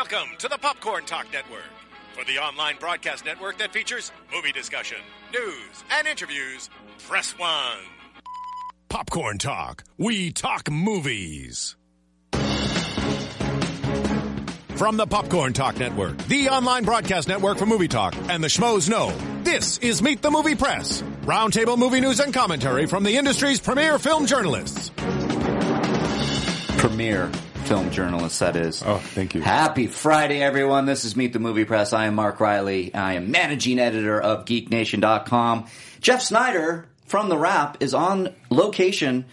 Welcome to the Popcorn Talk Network, for the online broadcast network that features movie discussion, news, and interviews. Press one. Popcorn Talk. We talk movies. From the Popcorn Talk Network, the online broadcast network for movie talk, and the schmoes know, this is Meet the Movie Press. Roundtable movie news and commentary from the industry's premier film journalists. Premier film journalist, that is. Oh, thank you. Happy Friday, everyone. This is Meet the Movie Press. I am Mark Riley. I am managing editor of GeekNation.com. Jeff Sneider from The Wrap is on location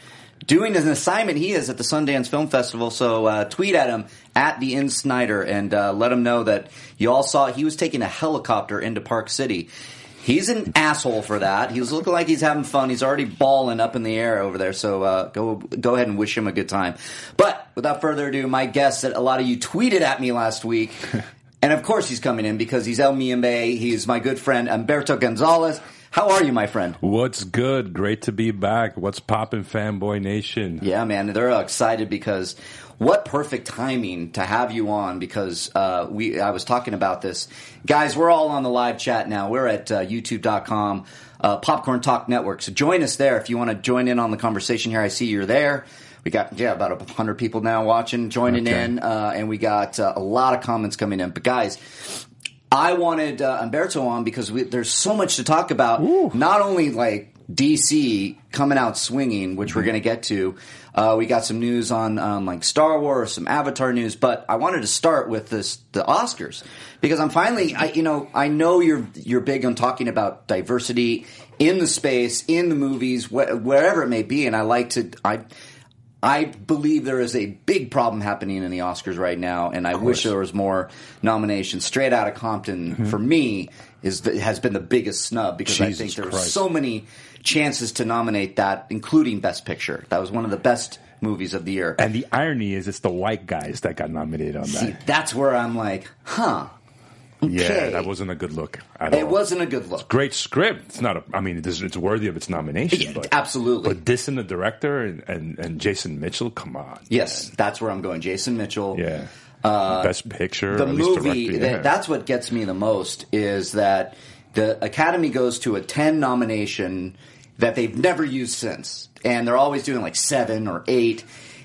doing an assignment he is at the Sundance Film Festival. So uh, tweet at him at the In Snyder and uh, let him know that you all saw he was taking a helicopter into Park City. He's an asshole for that. He's looking like he's having fun. He's already balling up in the air over there. So uh, go go ahead and wish him a good time. But without further ado, my guest that a lot of you tweeted at me last week, and of course he's coming in because he's El Mayimbe. He's my good friend Humberto Gonzalez. How are you, my friend? What's good? Great to be back. What's poppin', fanboy nation? Yeah, man, they're excited because what perfect timing to have you on because uh, we I was talking about this, guys. We're all on the live chat now. We're at uh, YouTube.com, uh, Popcorn Talk Network. So join us there if you want to join in on the conversation here. I see you're there. We got yeah about hundred people now watching, joining Okay. in, uh, and we got uh, a lot of comments coming in. But guys, I wanted uh, Humberto on because we, there's so much to talk about. Not only like DC coming out swinging, which we're going to get to. Uh, we got some news on um, like Star Wars, some Avatar news, but I wanted to start with this the Oscars because I'm finally, I, you know, I know you're you're big on talking about diversity in the space, in the movies, wh- wherever it may be, and I like to I. I believe there is a big problem happening in the Oscars right now, and I wish there was more nominations. Straight out of Compton, for me, is the, has been the biggest snub because I think there were so many chances to nominate that, including Best Picture. That was one of the best movies of the year. And the irony is, it's the white guys that got nominated on See, that. that's where I'm like, huh? Yeah, that wasn't a good look at It all. wasn't a good look. Great script. It's not a. I mean, it's, it's worthy of its nomination. Yeah, but, absolutely. But this and the director and, and, and Jason Mitchell. Come on. Yes, that's where I'm going. Jason Mitchell. Yeah. Best picture. Uh, the or at least movie that, that's what gets me the most is that the academy goes to a 10 nomination that they've never used since and they're always doing like 7 or 8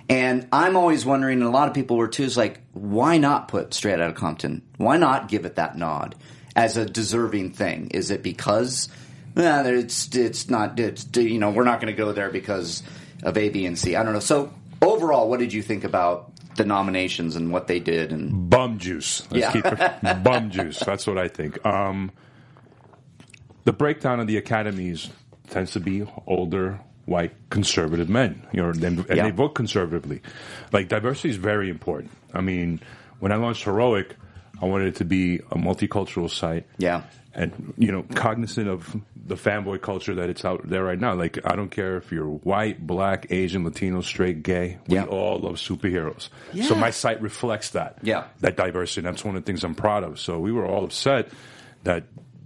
and i'm always wondering and a lot of people were too is like why not put straight out of compton? Why not give it that nod as a deserving thing? Is it because nah, it's it's not it's you know we're not going to go there because of a b and c? I don't know. So overall what did you think about the nominations and what they did and bum juice. Let's Yeah. keep bum juice. That's what I think. Um, the breakdown of the academies tends to be older white conservative men. You know, and, Yeah. they vote conservatively. Like diversity is very important. I mean, when I launched Heroic, I wanted it to be a multicultural site. Yeah. And you know, cognizant of the fanboy culture that it's out there right now. Like, I don't care if you're white, black, Asian, Latino, straight, gay. We Yeah. all love superheroes. Yeah. So my site reflects that Yeah. that diversity. That's one of the things I'm proud of. So we were all upset that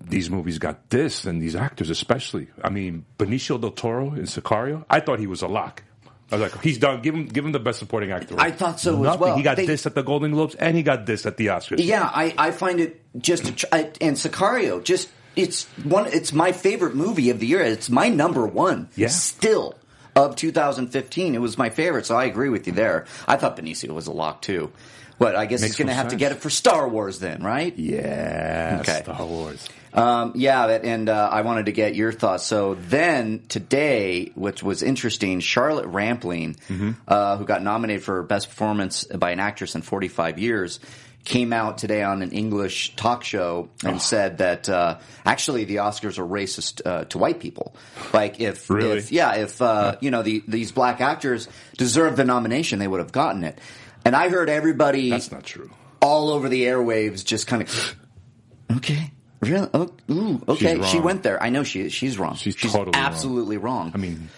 these movies got this and these actors especially. I mean, Benicio del Toro in Sicario, I thought he was a lock. I was like, he's done. Give him, give him the best supporting actor. I thought so as well. He got They- this at the Golden Globes and he got this at the Oscars. Yeah, I, I find it just a tr- I, and Sicario just it's one it's my favorite movie of the year. It's my number one. Yeah. still of 2015. It was my favorite, so I agree with you there. I thought Benicio was a lock too. But I guess Makes he's going to have to get it for Star Wars then, right? Yeah, Okay. Star Wars. Um, yeah, that, and uh, I wanted to get your thoughts. So then today, which was interesting, Charlotte Rampling, Mm-hmm. uh, who got nominated for best performance by an actress in 45 years, came out today on an English talk show Oh. and said that uh, actually the Oscars are racist uh, to white people. Like if, Really? if yeah, if uh, you know the, these black actors deserved the nomination, they would have gotten it. And I heard everybody That's not true. all over the airwaves, just kind of, okay, really, oh, ooh, okay. She went there. I know she she's wrong. She's totally wrong. absolutely wrong. I mean,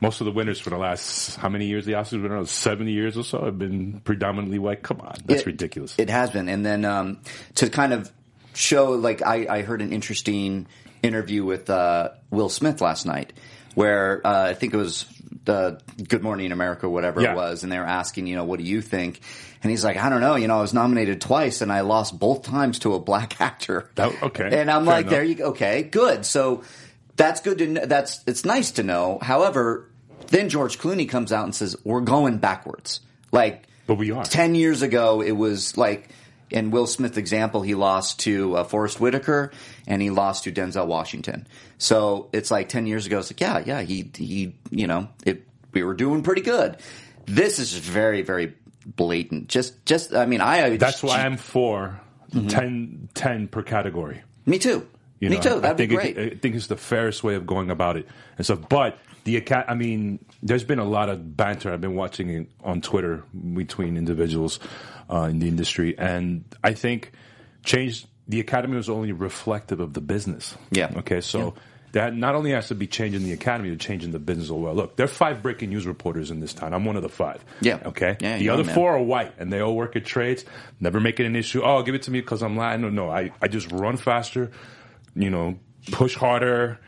most of the winners for the last how many years the Oscars been around? Seventy years or so have been predominantly white. Come on, that's It- ridiculous. It has been, and then um, to kind of show, like I, I heard an interesting interview with uh, Will Smith last night, where uh, I think it was the Good Morning America, whatever Yeah. it was, and they were asking, you know, what do you think? And he's like, I don't know. You know, I was nominated twice, and I lost both times to a black actor. That- okay. And I'm Fair like, enough. there you go. Okay, good. So that's good to know. That's it's nice to know. However, then George Clooney comes out and says, we're going backwards. Like, But we are. 10 years ago, it was like, in Will Smith example, he lost to uh, Forrest Whitaker and he lost to Denzel Washington. So it's like 10 years ago, it's like, yeah, yeah, he, he, you know, it, we were doing pretty good. This is very, very blatant. Just, just, I mean, I, That's why I'm for 10, 10 per category. me too. You me too. I That'd be think great. It, I think it's the fairest way of going about it and stuff. But the aca- I mean, there's been a lot of banter. I've been watching it on Twitter between individuals uh, in the industry, and I think change. The academy was only reflective of the business. Yeah. Okay. So. That not only has to be changing the academy, but changing the business as well. Look, there are five breaking news reporters in this town. I'm one of the five. Yeah. Okay. Yeah, the other four are white, and they all work at trades. Never make it an issue. Oh, give it to me because I'm Latin. No, no. I, I just run faster you know, push harder,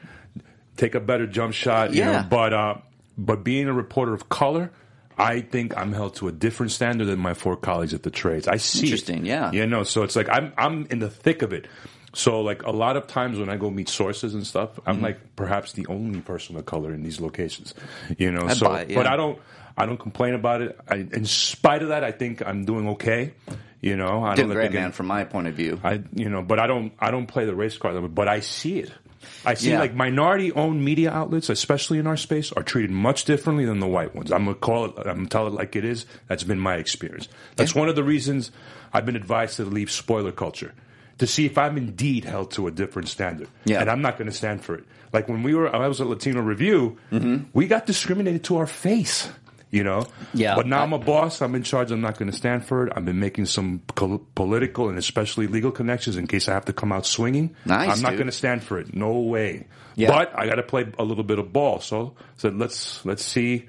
take a better jump shot. You Yeah. know, but uh, but being a reporter of color, I think I'm held to a different standard than my four colleagues at the trades. I see. it. Interesting, yeah. You know, so it's like I'm I'm in the thick of it. So like a lot of times when I go meet sources and stuff, Mm-hmm. I'm like perhaps the only person of color in these locations. You know, I so it, but. I don't I don't complain about it. I, in spite of that, I think I'm doing okay. You know, I Doing don't great, man, from my point of view. I you know, but I don't I don't play the race card, but I see it. I see Yeah. like minority owned media outlets, especially in our space, are treated much differently than the white ones. I'm gonna call it I'm gonna tell it like it is. That's been my experience. That's one of the reasons I've been advised to leave spoiler culture. To see if I'm indeed held to a different standard. Yeah. And I'm not gonna stand for it. Like when we were I was at Latino Review, mm-hmm. we got discriminated to our face. You know, Yeah. But now I'm a boss. I'm in charge. I'm not going to stand for it. I've been making some col- political and especially legal connections in case I have to come out swinging. Nice, I'm not going to stand for it. No way. Yeah. But I got to play a little bit of ball. So said let's let's see.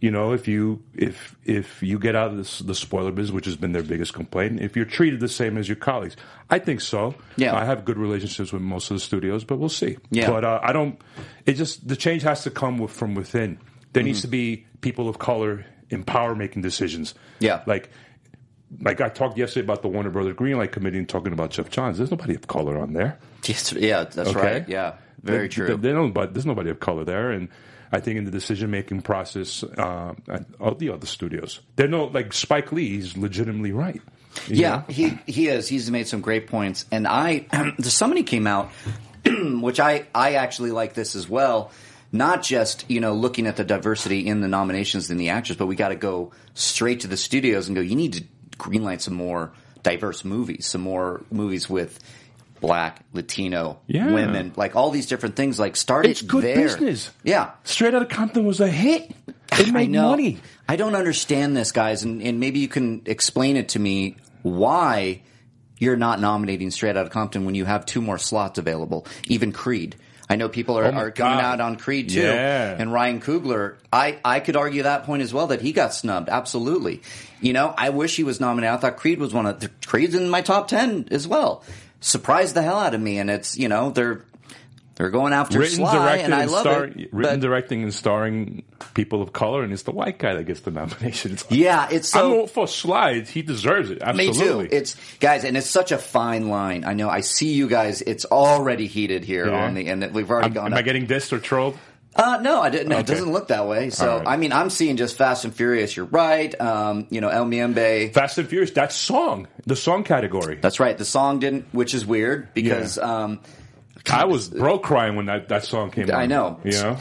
You know, if you if if you get out of this, the spoiler business, which has been their biggest complaint, if you're treated the same as your colleagues, I think so. Yeah. I have good relationships with most of the studios, but we'll see. Yeah. But uh, I don't. It just the change has to come with, from within. There needs to be people of color in power making decisions. Yeah. Like, like I talked yesterday about the Warner Brother Greenlight Committee and talking about Geoff Johns. There's nobody of color on there. Yes, yeah, that's Okay. right. Yeah, very There- true. don't- but there's nobody of color there, and I think in the decision making process uh, all the other studios, they're no like Spike Lee. He's legitimately right. Yeah, know? he he is. He's made some great points, and I somebody came out, which I I actually like this as well. Not just you know looking at the diversity in the nominations and the actors, but we got to go straight to the studios and go. You need to greenlight some more diverse movies, some more movies with black, Latino, Yeah. women, like all these different things. Like start It's it good there. business. Yeah, Straight Outta Compton was a hit. It I made know. money. I don't understand this, guys, and, and maybe you can explain it to me why you're not nominating Straight Outta Compton when you have two more slots available. Even Creed. I know people are, Oh are coming out on Creed too. Yeah. And Ryan Coogler, I, I could argue that point as well that he got snubbed. Absolutely. You know, I wish he was nominated. I thought Creed was one of the Creed's in my top ten as well. Surprised the hell out of me, and it's you know they're they're going after Written, Sly, directed, and I and love starring, it. written, but- directing, and starring people of color, and it's the white guy that gets the nomination. It's like, Yeah, it's so- I'm all for Sly. He deserves it. Me Absolutely. too. It's guys, and it's such a fine line. I know. I see you guys. It's already heated here Yeah. on the, and we've already Am, gone. am up. I getting dissed or trolled? uh, no, I didn't. No, It doesn't look that way. So, right. I mean, I'm seeing just Fast and Furious. You're right. Um, you know, El Mayimbe. Fast and Furious. That song, the song category. That's right. The song didn't, which is weird because Yeah. um, I was broke crying when that, that song came. Out. I know. You know,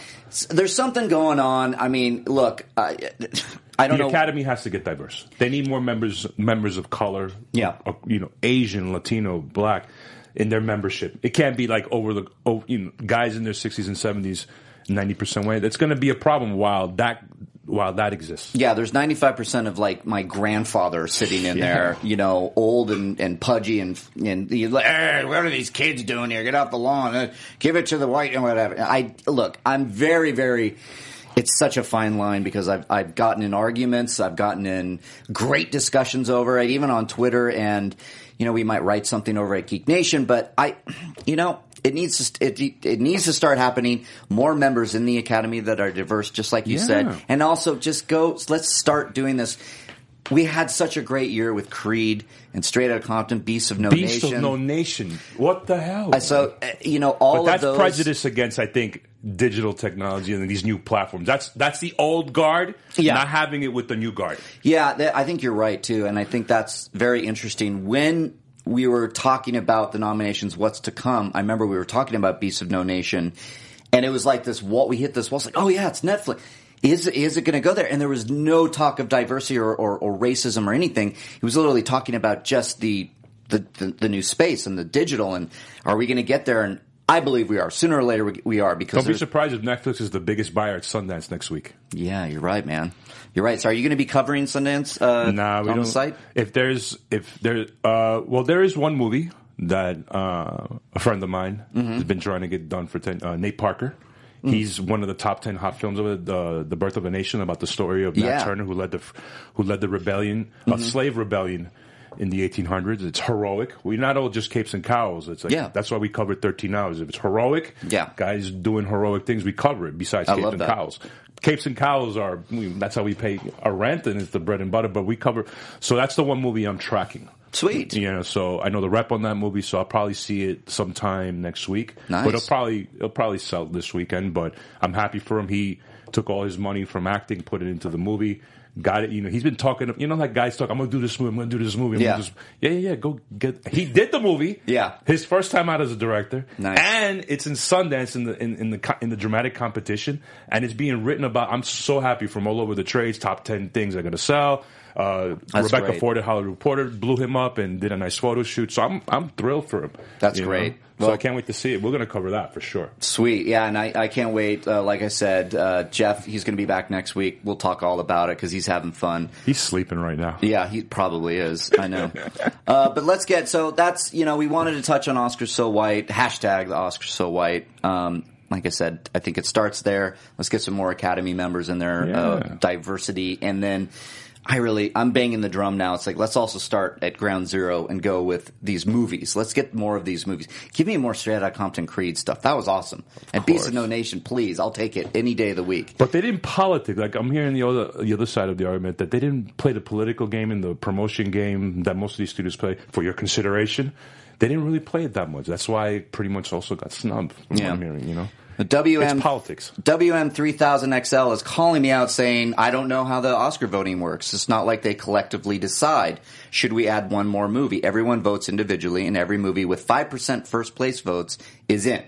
there's something going on. I mean, look, I, I don't the know. academy has to get diverse. They need more members members of color. Yeah. uh, you know, Asian, Latino, Black in their membership. It can't be like over the oh, you know guys in their sixties and seventies, ninety percent way. That's going to be a problem while that while that exists. Yeah, there's 95% of like my grandfather sitting in there, you know, old and, and pudgy and and you're like, "Eh, what are these kids doing here? Get off the lawn. Uh, give it to the white and whatever. I look, I'm very very it's such a fine line because I've I've gotten in arguments, I've gotten in great discussions over it, even on Twitter, and you know we might write something over at Geek Nation, but I, you know. It needs to it, it needs to start happening. More members in the academy that are diverse, just like you Yeah. said, and also just go. Let's start doing this. We had such a great year with Creed and Straight Outta Compton, Beasts of No Beast Nation. of No Nation. What the hell? Uh, so uh, you know all but that's of those. prejudice against, I think, digital technology and these new platforms. That's that's the old guard, Yeah. not having it with the new guard. Yeah, th- I think you're right too, and I think that's very interesting. When we were talking about the nominations, what's to come, I remember we were talking about Beasts of No Nation, and it was like this What We hit this wall. It's like, oh yeah, it's Netflix. Is is it going to go there? And there was no talk of diversity or, or, or racism or anything. He was literally talking about just the the, the the new space and the digital, and are we going to get there? And I believe we are. Sooner or later, we, we are because Don't be surprised if Netflix is the biggest buyer at Sundance next week. yeah, you're right, man. You're right. So, are you going to be covering Sundance uh, Nah, we on don't. the site? If there's if there, uh, well, there is one movie that uh, a friend of mine Mm-hmm. has been trying to get done for ten, uh, Nate Parker. Mm. He's one of the top ten hot films of the the Birth of a Nation, about the story of Nat Yeah. Mm-hmm. Turner, who led the who led the rebellion, a slave rebellion in the 1800s. It's heroic. We're not all just capes and cows. It's like Yeah. that's why we cover 13 hours. If it's heroic, Yeah. guys doing heroic things, we cover it. Besides I capes and that. cows capes and cows are we, that's how we pay our rent and it's the bread and butter but we cover so that's the one movie i'm tracking Sweet. you know so i know the rep on that movie so i'll probably see it sometime next week Nice. but it'll probably it'll probably sell this weekend but i'm happy for him he took all his money from acting put it into the movie got it you know he's been talking you know like guys talk i'm gonna do this movie i'm gonna do this movie I'm Yeah. gonna this. yeah yeah yeah go get he did the movie Yeah. his first time out as a director Nice. and it's in Sundance in the in, in the in the dramatic competition, and it's being written about. I'm so happy from all over the trades. Top ten things are going to sell. Uh, Rebecca great. Ford at Hollywood Reporter blew him up and did a nice photo shoot. So I'm I'm thrilled for him. That's you know? great. so Well- I can't wait to see it. We're going to cover that for sure. Sweet, yeah, and I, I can't wait. Uh, like I said, uh, Jeff, he's going to be back next week. We'll talk all about it because he's having fun. He's sleeping right now. Yeah, he probably is. I know. uh, but let's get so that's you know we wanted to touch on Oscar so white hashtag the Oscar so white. Um, like I said, I think it starts there. Let's get some more Academy members in there, uh, Yeah. diversity, and then. I really, I'm banging the drum now. It's like, let's also start at ground zero and go with these movies. Let's get more of these movies. Give me more Straight Outta Compton Creed stuff. That was awesome. And Beast of. No Nation, please. I'll take it any day of the week. But they didn't politic. Like I'm hearing the other the other side of the argument that they didn't play the political game and the promotion game that most of these studios play for your consideration. They didn't really play it that much. That's why it pretty much also got snubbed. From Yeah. what I'm hearing, you know. WM It's politics. WM3000XL is calling me out saying, I don't know how the Oscar voting works. It's not like they collectively decide. Should we add one more movie? Everyone votes individually, and every movie with 5% first place votes is in.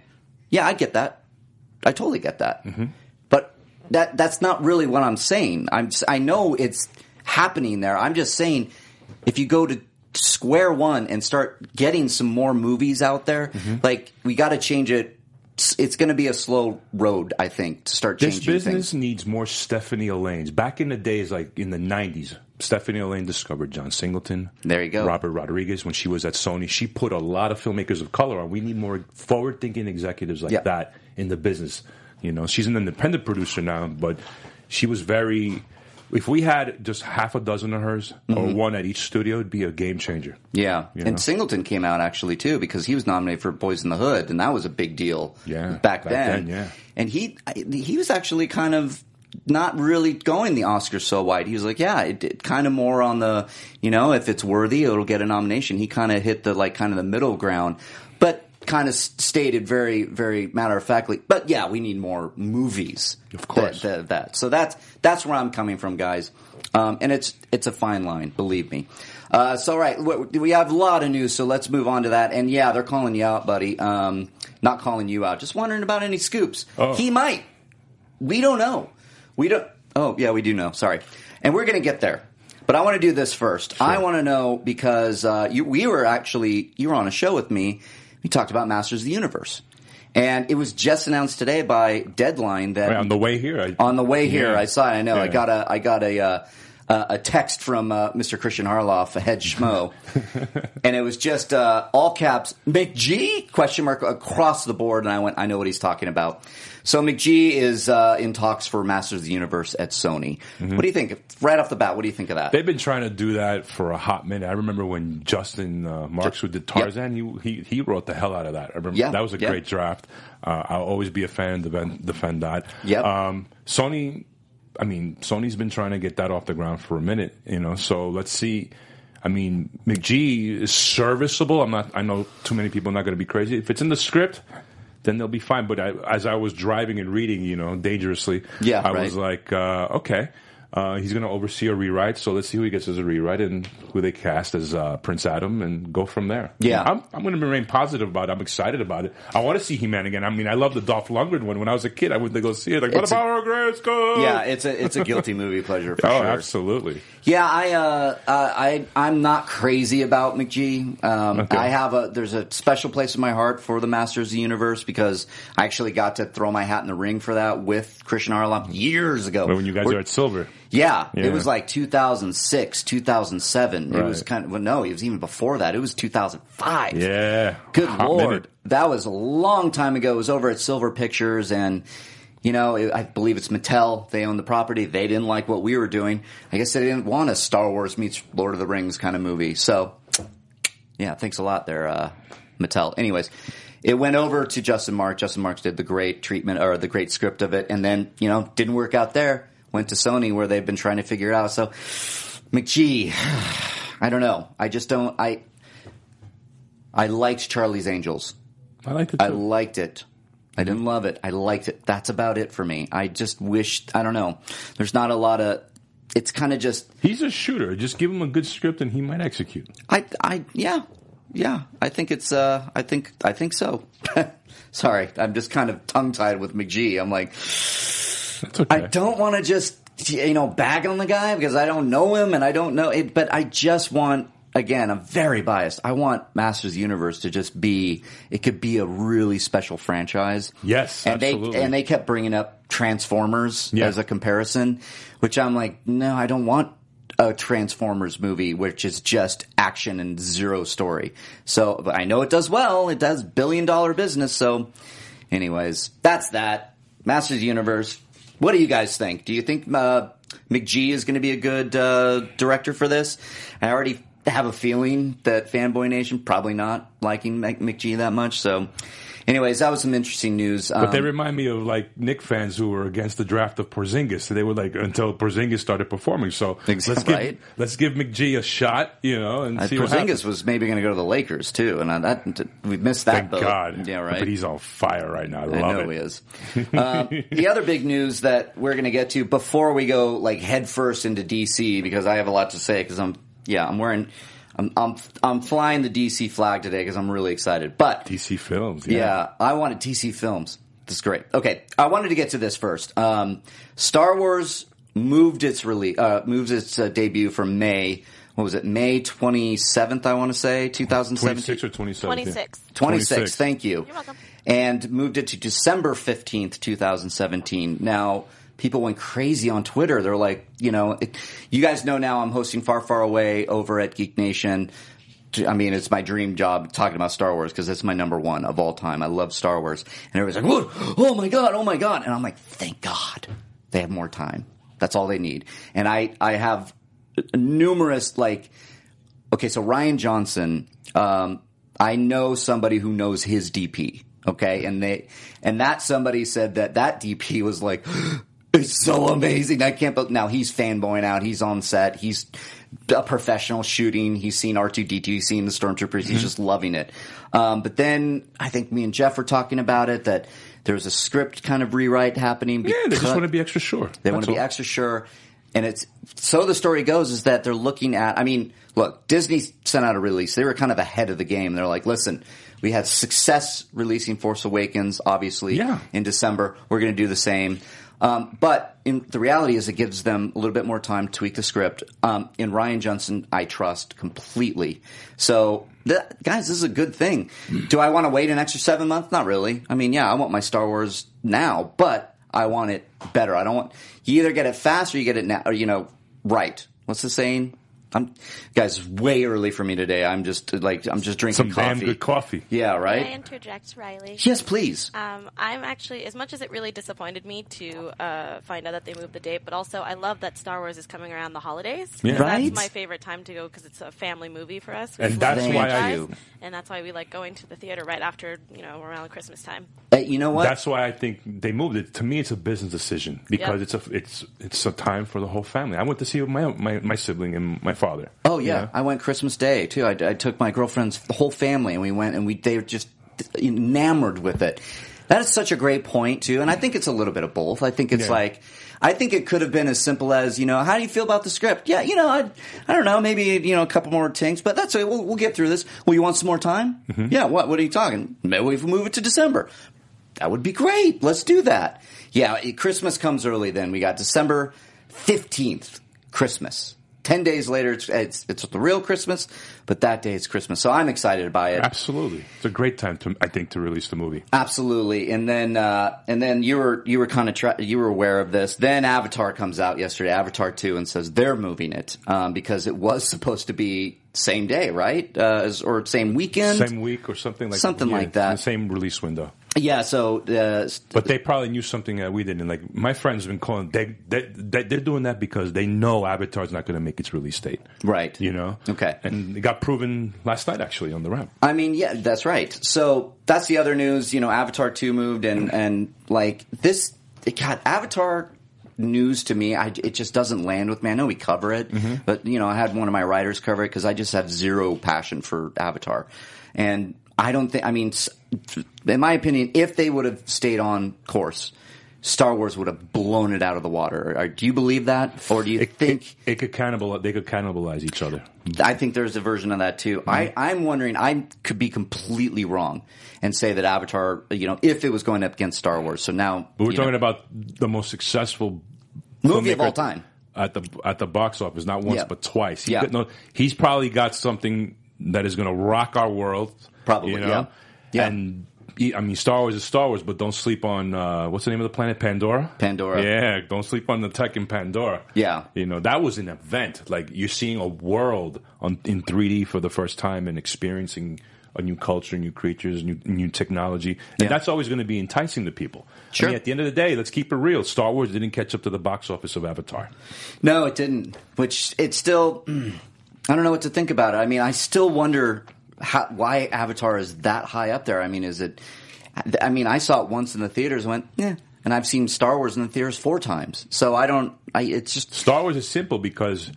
Yeah, I get that. I totally get that. Mm-hmm. But that that's not really what I'm saying. I'm I know it's happening there. I'm just saying if you go to square one and start getting some more movies out there, mm-hmm. like we got to change it. It's- It's going to be a slow road, I think, to start changing. This changing business things. needs more Stephanie Allains. Back in the days, like in the '90s, Stephanie Allain discovered John Singleton. There you go. Robert Rodriguez when she was at Sony. She put a lot of filmmakers of color on. We need more forward-thinking executives like Yeah. that in the business. You know, she's an independent producer now, but she was very. If we had just half a dozen of hers or mm-hmm. one at each studio, it'd be a game changer. Yeah, You and know? Singleton came out actually too because he was nominated for Boys in the Hood, and that was a big deal. Yeah, back, back then. then, yeah. and he he was actually kind of not really going the Oscars so wide. He was like, yeah, it, it kind of more on the you know if it's worthy, it'll get a nomination. He kind of hit the like kind of the middle ground, but kind of stated very very matter of factly. But yeah, we need more movies. Of course. that, that, that. So that's that's where I'm coming from, guys. Um, and it's it's a fine line, believe me. Uh, so all right, we have a lot of news, so let's move on to that. And yeah, they're calling you out, buddy. Um, not calling you out, just wondering about any scoops. Oh. He might. We don't know. We don't. Oh yeah, we do know. Sorry, and we're gonna get there. But I want to do this first. I want to know because uh, you, we were actually you were on a show with me. We talked about Masters of the Universe, and it was just announced today by Deadline that on the way here, I, on the way here, Yeah. I saw it. I know. I got a. I got a. Uh, a text from uh, Mr. Christian Harloff, a head schmo, and it was just uh, all caps McG question mark across the board, and I went, I know what he's talking about. So McG is uh, in talks for Masters of the Universe at Sony. Mm-hmm. What do you think? Right off the bat, what do you think of that? They've been trying to do that for a hot minute. I remember when Justin uh, Marks, who did Tarzan, he, he he wrote the hell out of that. I remember Yeah, that was a yeah. great draft. Uh, I'll always be a fan and defend, defend that. Yep. Um, Sony, I mean, Sony's been trying to get that off the ground for a minute, you know. So let's see. I mean, McG is serviceable. I'm not. I know too many people are not going to be crazy. If it's in the script, then they'll be fine. But I, as I was driving and reading, you know, dangerously, Yeah, I right. was like, uh, okay. Uh, he's going to oversee a rewrite, so let's see who he gets as a rewrite and who they cast as uh, Prince Adam, and go from there. Yeah. I'm, I'm going to remain positive about it. I'm excited about it. I want to see He-Man again. I mean, I love the Dolph Lundgren one. When I was a kid, I went to go see it. Like, what It's a- about our Grayskull? yeah, it's a it's a guilty movie pleasure for Oh, sure. absolutely. Yeah, I uh, uh, I I'm not crazy about McG. Um, Okay. I have a there's a special place in my heart for the Masters of the Universe because I actually got to throw my hat in the ring for that with Christian Harloff years ago. When you guys We're- are at Silver. Yeah, Yeah. it was like 2006, 2007. It was kind of well, no, it was even before that. It was 2005. Yeah. Good Hot lord, minute. that was a long time ago. It was over at Silver Pictures, and you know, it, I believe it's Mattel. They own the property. They didn't like what we were doing. I guess they didn't want a Star Wars meets Lord of the Rings kind of movie. So, yeah, thanks a lot there, uh, Mattel. Anyways. It went over to Justin Mark. Justin Marks did the great treatment or the great script of it, and then you know didn't work out there. Went to Sony where they've been trying to figure it out. So McG, I don't know. I just don't. I I liked Charlie's Angels. I like it I liked it. I didn't love it. I liked it. That's about it for me. I just wished. I don't know. There's not a lot of. It's kind of just. He's a shooter. Just give him a good script and he might execute. I. I. Yeah. Yeah. I think it's. Uh. I think. I think so. Sorry, I'm just kind of tongue tied with McG. I'm like, That's okay. I don't want to just you know bag on the guy because I don't know him and I don't know it, but I just want again I'm very biased. I want Masters of the Universe to just be it could be a really special franchise. Yes, and absolutely. they and they kept bringing up Transformers Yeah. as a comparison, which I'm like, no, I don't want a Transformers movie which is just action and zero story. So but I know it does well. It does billion dollar business. So, anyways, that's that. Masters Universe. What do you guys think? Do you think uh, McG is going to be a good uh, director for this? I already have a feeling that Fanboy Nation probably not liking Mc- McG that much. So, anyways, that was some interesting news. But they Um, remind me of like Knick fans who were against the draft of Porzingis. They were like until Porzingis started performing. So Ex- let's give right. let's give McG a shot, you know, and uh, see. Porzingis was maybe going to go to the Lakers too, and I, that we missed that. Thank boat. God. Yeah, right. But he's on fire right now. I I love know it. he is. Um, the other big news that we're going to get to before we go like head first into DC because I have a lot to say because I'm yeah I'm wearing I'm I'm I'm flying the DC flag today because I'm really excited. But DC Films. yeah. Yeah. I wanted DC Films. This is great. Okay, I wanted to get to this first. Um, Star Wars moved its release, uh, moves its uh, debut from May. What was it? May twenty seventh. I want to say two thousand Twenty seventeen. six or twenty seven. 26. 26, thank you. You're welcome. And moved it to December 15th, 2017. Now, people went crazy on Twitter. They're like, you know, it, you guys know now I'm hosting Far, Far Away over at Geek Nation. I mean, it's my dream job talking about Star Wars because it's my number one of all time. I love Star Wars. And everybody's like, "Whoa, oh my God, oh my God. And I'm like, thank God they have more time. That's all they need. And I, I have numerous, like, okay, so Rian Johnson, um, I know somebody who knows his DP. Okay, and they and that somebody said that that DP was like, it's so amazing. I can't. But now he's fanboying out. He's on set. He's a professional shooting. He's seen R two D two. He's seen the stormtroopers. He's just loving it. Um, but then I think me and Jeff were talking about it that there's a script kind of rewrite happening. Yeah, they just want to be extra sure. they want to be extra sure. And it's so the story goes is that they're looking at. I mean, look, Disney sent out a release. They were kind of ahead of the game. They're like, listen, we had success releasing Force Awakens, obviously, Yeah. in December. We're going to do the same. Um, but in, the reality is, it gives them a little bit more time to tweak the script. Um, in Rian Johnson, I trust completely. So, guys, this is a good thing. Do I want to wait an extra seven months? Not really. I mean, yeah, I want my Star Wars now, but I want it better. I don't want you either get it fast or you get it now, or you know, right. What's the saying? I'm guys. Way early for me today. I'm just like I'm just drinking Some coffee. damn good coffee. Yeah, Can I right. interject, Riley? Yes, please. Um, I'm actually, as much as it really disappointed me to uh, find out that they moved the date, but also I love that Star Wars is coming around the holidays. Yeah. Right. That's my favorite time to go because it's a family movie for us. And that's why I- franchise, you. And that's why we like going to the theater right after, you know, around Christmas time. Hey, you know what? That's why I think they moved it. To me, it's a business decision because Yep. it's a it's it's a time for the whole family. I went to see my my, my sibling and my father. Oh yeah, You know? I went Christmas Day too. I, I took my girlfriend's the whole family and we went and we they were just enamored with it. That is such a great point too, and I think it's a little bit of both. I think it's Yeah. like. I think it could have been as simple as, you know, how do you feel about the script? Yeah, you know, I, I don't know, maybe, you know, a couple more tinks, but that's it. We'll, we'll get through this. Well, you want some more time? Mm-hmm. Yeah, what, what are you talking? Maybe we move it to December. That would be great. Let's do that. Yeah, Christmas comes early then. We got December 15th, Christmas. 10 days later, it's, it's, it's the real Christmas, but that day it's Christmas. So I'm excited by it. Absolutely, it's a great time to I think to release the movie. Absolutely. And then, uh, and then you were, you were kind of, tra- you were aware of this. Then Avatar comes out yesterday, Avatar 2, and says they're moving it, um, because it was supposed to be same day, right? Uh, or same weekend? Same week or something like Something yeah, like that. The same release window. Yeah, so, uh, But they probably knew something that we didn't. Like my friends have been calling. They, they, they they're doing that because they know Avatar's not going to make its release date. Right. You know. Okay. And it got proven last night actually on the ramp. I mean, yeah, that's right. So that's the other news. You know, Avatar two moved, and and like this, God, Avatar news to me, I, it just doesn't land with me. I know we cover it, but you know, I had one of my writers cover it because I just have zero passion for Avatar, and I don't think. I mean, in my opinion, if they would have stayed on course. Star Wars would have blown it out of the water. Or Do you believe that, or do you It, think? it, it could cannibal. They could cannibalize each other. I think there's a version of that too. Mm-hmm. I, I'm wondering, I could be completely wrong and say that Avatar, you know, if it was going up against Star Wars. So now But we're talking know, about the most successful movie of all time. at the at the box office, not once Yeah. but twice. He Yeah. no, he's probably got something that is going to rock our world. Probably, you know? yeah. Yeah. And I mean, Star Wars is Star Wars, but don't sleep on uh, what's the name of the planet? Pandora. Pandora. Yeah, don't sleep on the tech in Pandora. Yeah. you know that was an event. Like you're seeing a world on in 3D for the first time and experiencing a new culture, new creatures, new new technology, and Yeah. that's always going to be enticing to people. Sure. I mean, at the end of the day, let's keep it real. Star Wars didn't catch up to the box office of Avatar. No, it didn't. Which it's still, I don't know what to think about it. I mean, I still wonder how, why Avatar is that high up there. I mean, is it? I mean, I saw it once in the theaters, went yeah, and I've seen Star Wars in the theaters four times. So I don't. I it's just Star Wars is simple because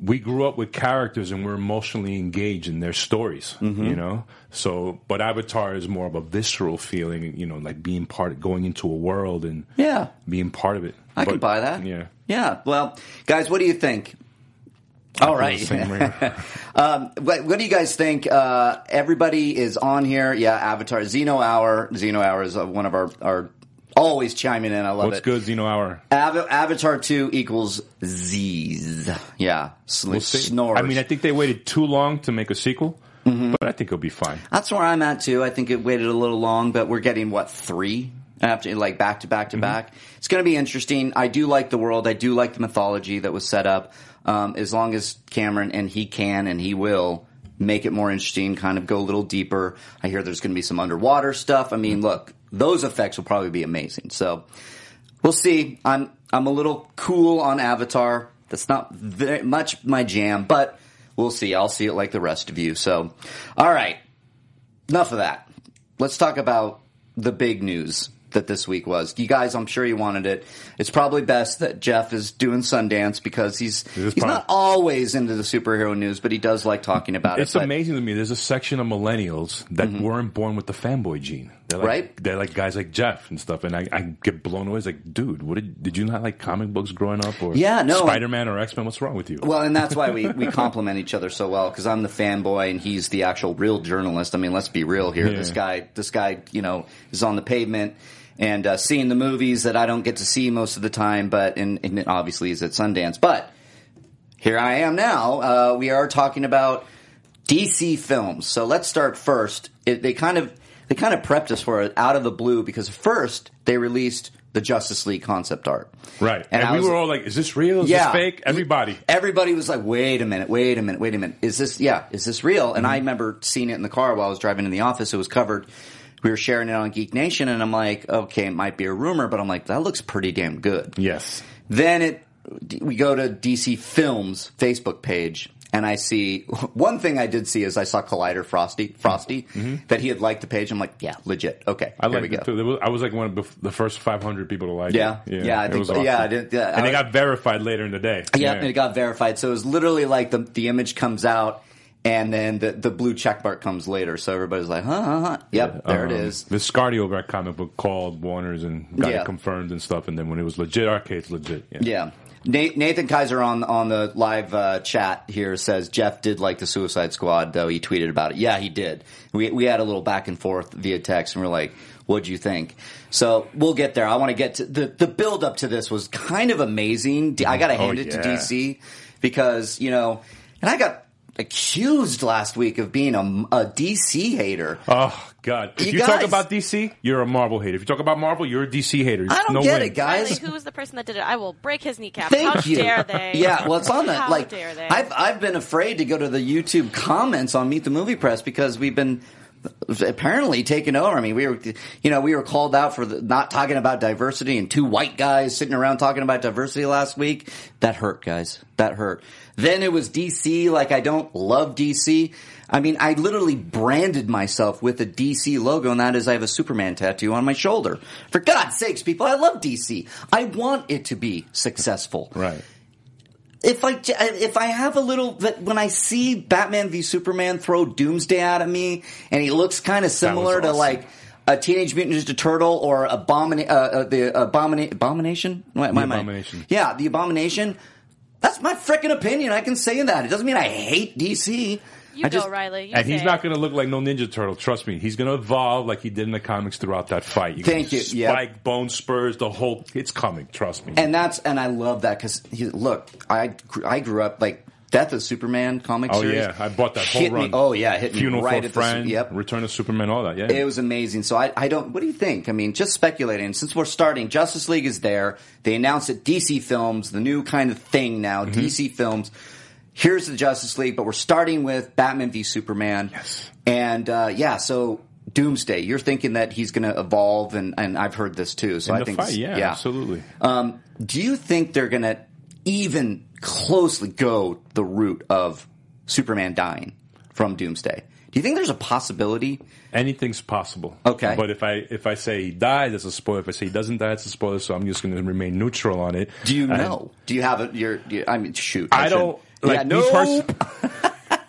we grew up with characters and we're emotionally engaged in their stories, Mm-hmm. you know. So, but Avatar is more of a visceral feeling, you know, like being part, going into a world and yeah. being part of it. I But- can buy that. Yeah. Yeah. Well, guys, what do you think? All right. Um, what, what do you guys think? Uh, everybody is on here. Yeah, Avatar, Xeno Hour. Xeno Hour is uh, one of our, our always chiming in. I love What's it. good, Zeno Hour? Ava- Avatar 2 equals Z's. Yeah. Sl- We'll. Snores. I mean, I think they waited too long to make a sequel, Mm-hmm. but I think it'll be fine. That's where I'm at too. I think it waited a little long, but we're getting what three after like back to back to Mm-hmm. back. It's going to be interesting. I do like the world. I do like the mythology that was set up. Um, as long as Cameron and he can and he will make it more interesting, kind of go a little deeper. I hear there's going to be some underwater stuff. I mean, look, those effects will probably be amazing. So we'll see. I'm I'm a little cool on Avatar. That's not very much my jam, but we'll see. I'll see it like the rest of you. So, all right, enough of that. Let's talk about the big news that this week was. You guys, I'm sure you wanted it. It's probably best that Jeff is doing Sundance because he's he's prob- not always into the superhero news, but he does like talking about It's it. It's amazing to me. There's a section of millennials that weren't born with the fanboy gene. They're like, Mm-hmm. Right. They're like guys like Jeff and stuff, and I, I get blown away. It's like, dude, what did did you not like comic books growing up, or Yeah, no. Spider Man or X Men? What's wrong with you? Well, and that's why we, we complement each other so well because I'm the fanboy and he's the actual real journalist. I mean, let's be real here. Yeah. This guy, this guy, you know, is on the pavement and uh, seeing the movies that I don't get to see most of the time. But and, and obviously is at Sundance. But here I am now. Uh, we are talking about DC films. So let's start first. It, they kind of they kind of prepped us for it out of the blue because first they released the Justice League concept art. Right. And And, we was- were all like, is this real? Is this fake? Everybody. Everybody was like, wait a minute, wait a minute, wait a minute. Is this, yeah, is this real? And I Mm-hmm. remember seeing it in the car while I was driving in the office. It was covered. We were sharing it on Geek Nation and I'm like, okay, it might be a rumor, but I'm like, that looks pretty damn good. Yes. Then it, we go to DC Films Facebook page, and I see one thing I did see is I saw Collider Frosty, Frosty, that he had liked the page. I'm like, yeah, legit. Okay, Mm-hmm. I like it too. I was like one of the, first 500 people to like Yeah. it. Yeah, I it think was awesome. Yeah, I did- yeah, and I- it got verified later in the day. Yeah, and it got verified. So it was literally like the the image comes out, and then the the blue check mark comes later. So everybody's like, huh, huh, huh. Yep, there it Um, is. Viscardi over at Comic Book called Warner's and got Yeah. it confirmed and stuff. And then when it was legit arcades, legit. Yeah. Yeah. Nathan Kaiser on on the live uh, chat here says Jeff did like the Suicide Squad though he tweeted about it. Yeah, he did. We we had a little back and forth via text and we're like, "What'd you think?" So we'll get there. I want to get to the the build up to this was kind of amazing. I got to hand Oh, it to. DC because you know, and I got accused last week of being a, a DC hater. Oh God! If You you, talk about DC, you're a Marvel hater. If you talk about Marvel, you're a DC hater. I don't no get way. it, guys. Riley, who was the person that did it? I will break his kneecap. Thank How you. dare they? Yeah, well, it's on the How like. dare they? I've I've been afraid to go to the YouTube comments on Meet the Movie Press because we've been apparently taken over. I mean, we were, you know, we were called out for the, not talking about diversity and two white guys sitting around talking about diversity last week. That hurt, guys. That hurt. Then it was DC. Like I don't love DC. I mean, I literally branded myself with a DC logo, and that is I have a Superman tattoo on my shoulder. For God's sakes, people, I love DC. I want it to be successful Right. if I if I have a little when I see Batman v Superman throw Doomsday out at me and he looks kind of similar to like a Teenage Mutant Ninja Turtle or Abomina- uh, uh, the Abomina- Abomination, am I- Abomination. yeah, the Abomination. That's my freaking opinion. I can say that. It doesn't mean I hate DC. you I go, just, Riley. You And he's say not going to look like no Ninja Turtle. Trust me, he's going to evolve like he did in the comics throughout that fight. You Thank you. Yep. Spike, bone spurs, the whole. It's coming. Trust me. and that's and I love that because look, I I grew up like Death of Superman comic oh series. yeah, I bought that whole hit run. Me, oh yeah, hit me Funeral right for at the friend. yep. Return of Superman. All that. Yeah. It was amazing. So I, I don't. What do you think? I mean, just speculating. Since we're starting, Justice League is there. They announced it. DC Films, the new kind of thing now. Mm-hmm. DC Films. Here's the Justice League, but we're starting with Batman v Superman. Yes. And uh, yeah, so Doomsday. You're thinking that he's going to evolve, and, and I've heard this too. So in I the think fight. this- Yeah, absolutely. Um, do you think they're going to even closely go the route of Superman dying from Doomsday? Do you think there's a possibility? Anything's possible. Okay. But if I if I say he dies, it's a spoiler. If I say he doesn't die, it's a spoiler. So I'm just going to remain neutral on it. Do you And know? Do you have a your? your I mean, shoot. I shouldn't- don't like yeah, no. pers-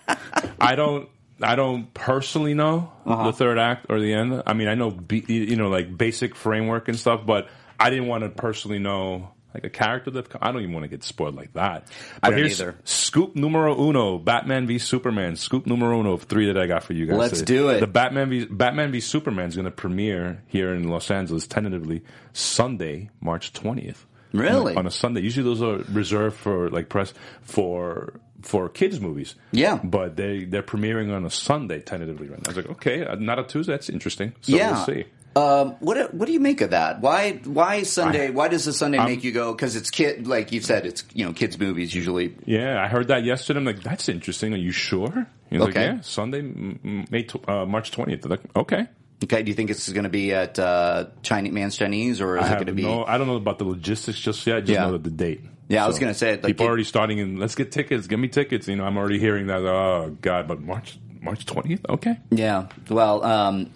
I don't. I don't personally know Uh-huh. the third act or the end. I mean, I know you know like basic framework and stuff, but I didn't want to personally know like a character that I don't even want to get spoiled like that. But don't here's either. scoop numero uno: Batman v Superman. Scoop numero uno of three that I got for you guys. Let's today. do it. The Batman v Batman v Superman is going to premiere here in Los Angeles tentatively Sunday, March twentieth. Really? on a Sunday. Usually those are reserved for like press for for kids movies. Yeah. but they they're premiering on a Sunday tentatively right now. I was like, okay, uh, not a Tuesday. That's interesting. So yeah. we'll see. Um, what what do you make of that? Why why Sunday? I- why does the Sunday I'm- make you go? Because it's kid, like you said, it's you know kids movies usually. Yeah, I heard that yesterday. I'm like, that's interesting. Are you sure? He's like, Okay. yeah, Sunday, May uh, March twentieth. Like, okay. Okay, do you think it's going to be at uh, Chinese Mann's Chinese or is I it going to be? no. I don't know about the logistics just yet. I just Yeah. know the date. Yeah, I was gonna say, like, people it- are already starting and let's get tickets. Give me tickets. You know, I'm already hearing that. Oh God, but March March twentieth. Okay. Yeah. Well, um,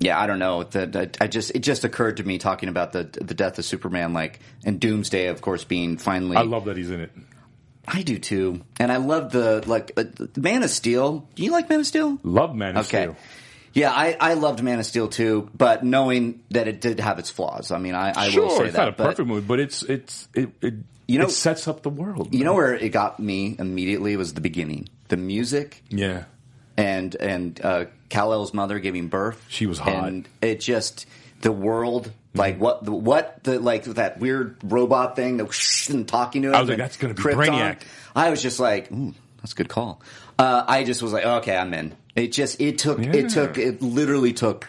yeah, I don't know. The, the, I just it just occurred to me talking about the the death of Superman, like and Doomsday, of course, being finally. I love that he's in it. I do too, and I love the like uh, Man of Steel. Do you like Man of Steel? Love Man of Okay. Steel. Yeah, I, I loved Man of Steel too, but knowing that it did have its flaws. I mean, I, I sure, will say it's that. not a but perfect movie, but it's it's it it, You know- it sets up the world. you man. know where it got me immediately was the beginning, the music, Yeah, and and uh, Kal-El's mother giving birth. She was hot. and it just the world. Like what the what the like that weird robot thing that and talking to him. I was like, that's gonna be Krypton. Brainiac. I was just like, Ooh, that's a good call. Uh, I just was like, okay, I'm in. It just it took Yeah. it took it literally took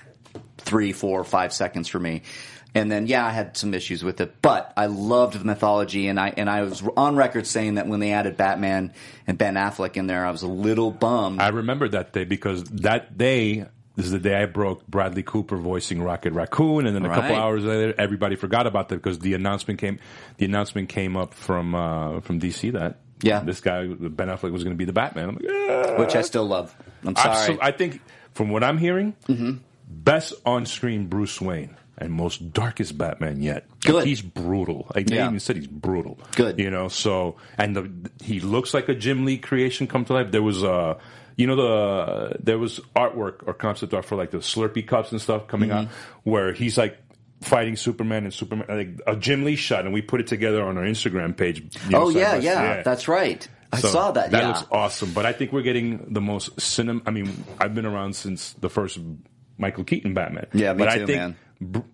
three, four, five seconds for me. And then, yeah, I had some issues with it, but I loved the mythology, and I and I was on record saying that when they added Batman and Ben Affleck in there, I was a little bummed. I remember that day because that day this is the day I broke Bradley Cooper voicing Rocket Raccoon, and then a couple hours later, everybody forgot about that because the announcement came. The announcement came up from uh, from DC that Yeah. this guy Ben Affleck was going to be the Batman. I'm like, yeah. which I still love. I'm sorry. Absol- I think from what I'm hearing, Mm-hmm. best on screen Bruce Wayne and most darkest Batman yet. Good. Like, he's brutal. Like Yeah. even said he's brutal. Good. You know, so and the he looks like a Jim Lee creation come to life. There was uh you know the there was artwork or concept art for like the Slurpee cups and stuff coming out Mm-hmm. where he's like fighting Superman and Superman like a Jim Lee shot and we put it together on our Instagram page. you know, oh side yeah, yeah, that's right. I so saw that. That yeah. looks awesome. But I think we're getting the most cinema. I mean, I've been around since the first Michael Keaton Batman. Yeah, me but too, I think man.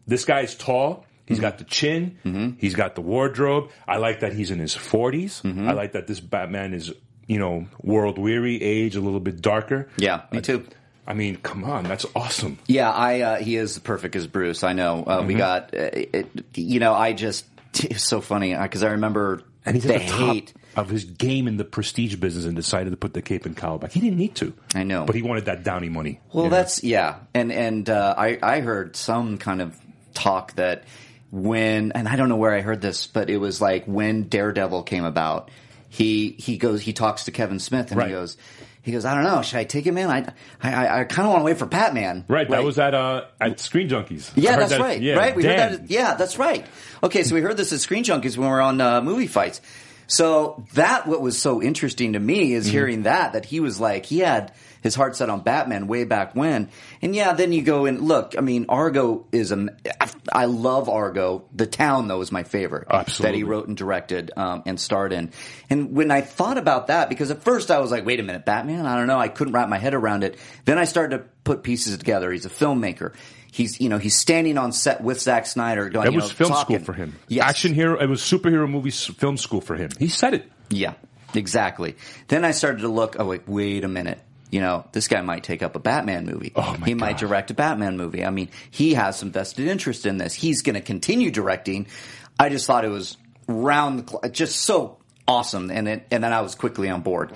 This guy's tall. He's got the chin. Mm-hmm. He's got the wardrobe. I like that he's in his 40s. Mm-hmm. I like that this Batman is, you know, world weary, age a little bit darker. Yeah, me too. I mean, come on, that's awesome. Yeah, I uh, he is perfect as Bruce. I know. Uh, Mm-hmm. We got uh, it, you know. I just it's so funny because I remember And he's the at the top hate. Of his game in the prestige business and decided to put the cape and cowl back. He didn't need to. I know. But he wanted that Downey money. Well, you know? that's yeah, and and uh, I I heard some kind of talk that when and I don't know where I heard this, but it was like when Daredevil came about, he he goes he talks to Kevin Smith and Right. he goes. He goes, I don't know. Should I take him in? I, I, I kind of want to wait for Batman. Right, that was at uh, at Screen Junkies. Yeah, that's that- right. Yeah, right, we Dan. heard that. Yeah, that's right. Okay, so we heard this at Screen Junkies when we were on uh, movie fights. So that what was so interesting to me Mm-hmm. is hearing that that he was like he had his heart set on Batman way back when, and yeah, then you go and look. I mean, Argo is a. I love Argo. The town though is my favorite Absolutely. that he wrote and directed um, and starred in. And when I thought about that, because at first I was like, wait a minute, Batman? I don't know. I couldn't wrap my head around it. Then I started to put pieces together. He's a filmmaker. He's you know he's standing on set with Zack Snyder. Going, It you was know, film talking. school for him. Yes. Action hero. It was superhero movie film school for him. He said it. Yeah, exactly. Then I started to look. Oh, like, wait a minute. You know, this guy might take up a Batman movie. Oh, my he might direct a Batman movie. I mean, he has some vested interest in this. He's going to continue directing. I just thought it was round the clock, just so awesome, and it, and then I was quickly on board.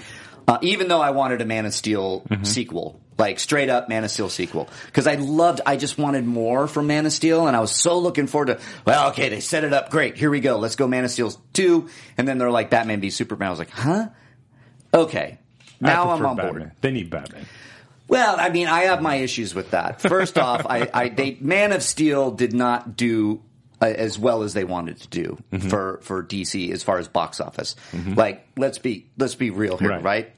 Uh, even though I wanted a Man of Steel Mm-hmm. sequel, like straight up Man of Steel sequel, because I loved. I just wanted more from Man of Steel, and I was so looking forward to. Well, okay, they set it up great. Here we go. Let's go Man of Steel two, and then they're like Batman v Superman. I was like, huh? Okay. Now I'm on Batman. board. They need Batman. Well, I mean, I have my issues with that. First off, I, I they, Man of Steel did not do uh, as well as they wanted to do Mm-hmm. for for DC as far as box office. Like, let's be let's be real here, Right. right?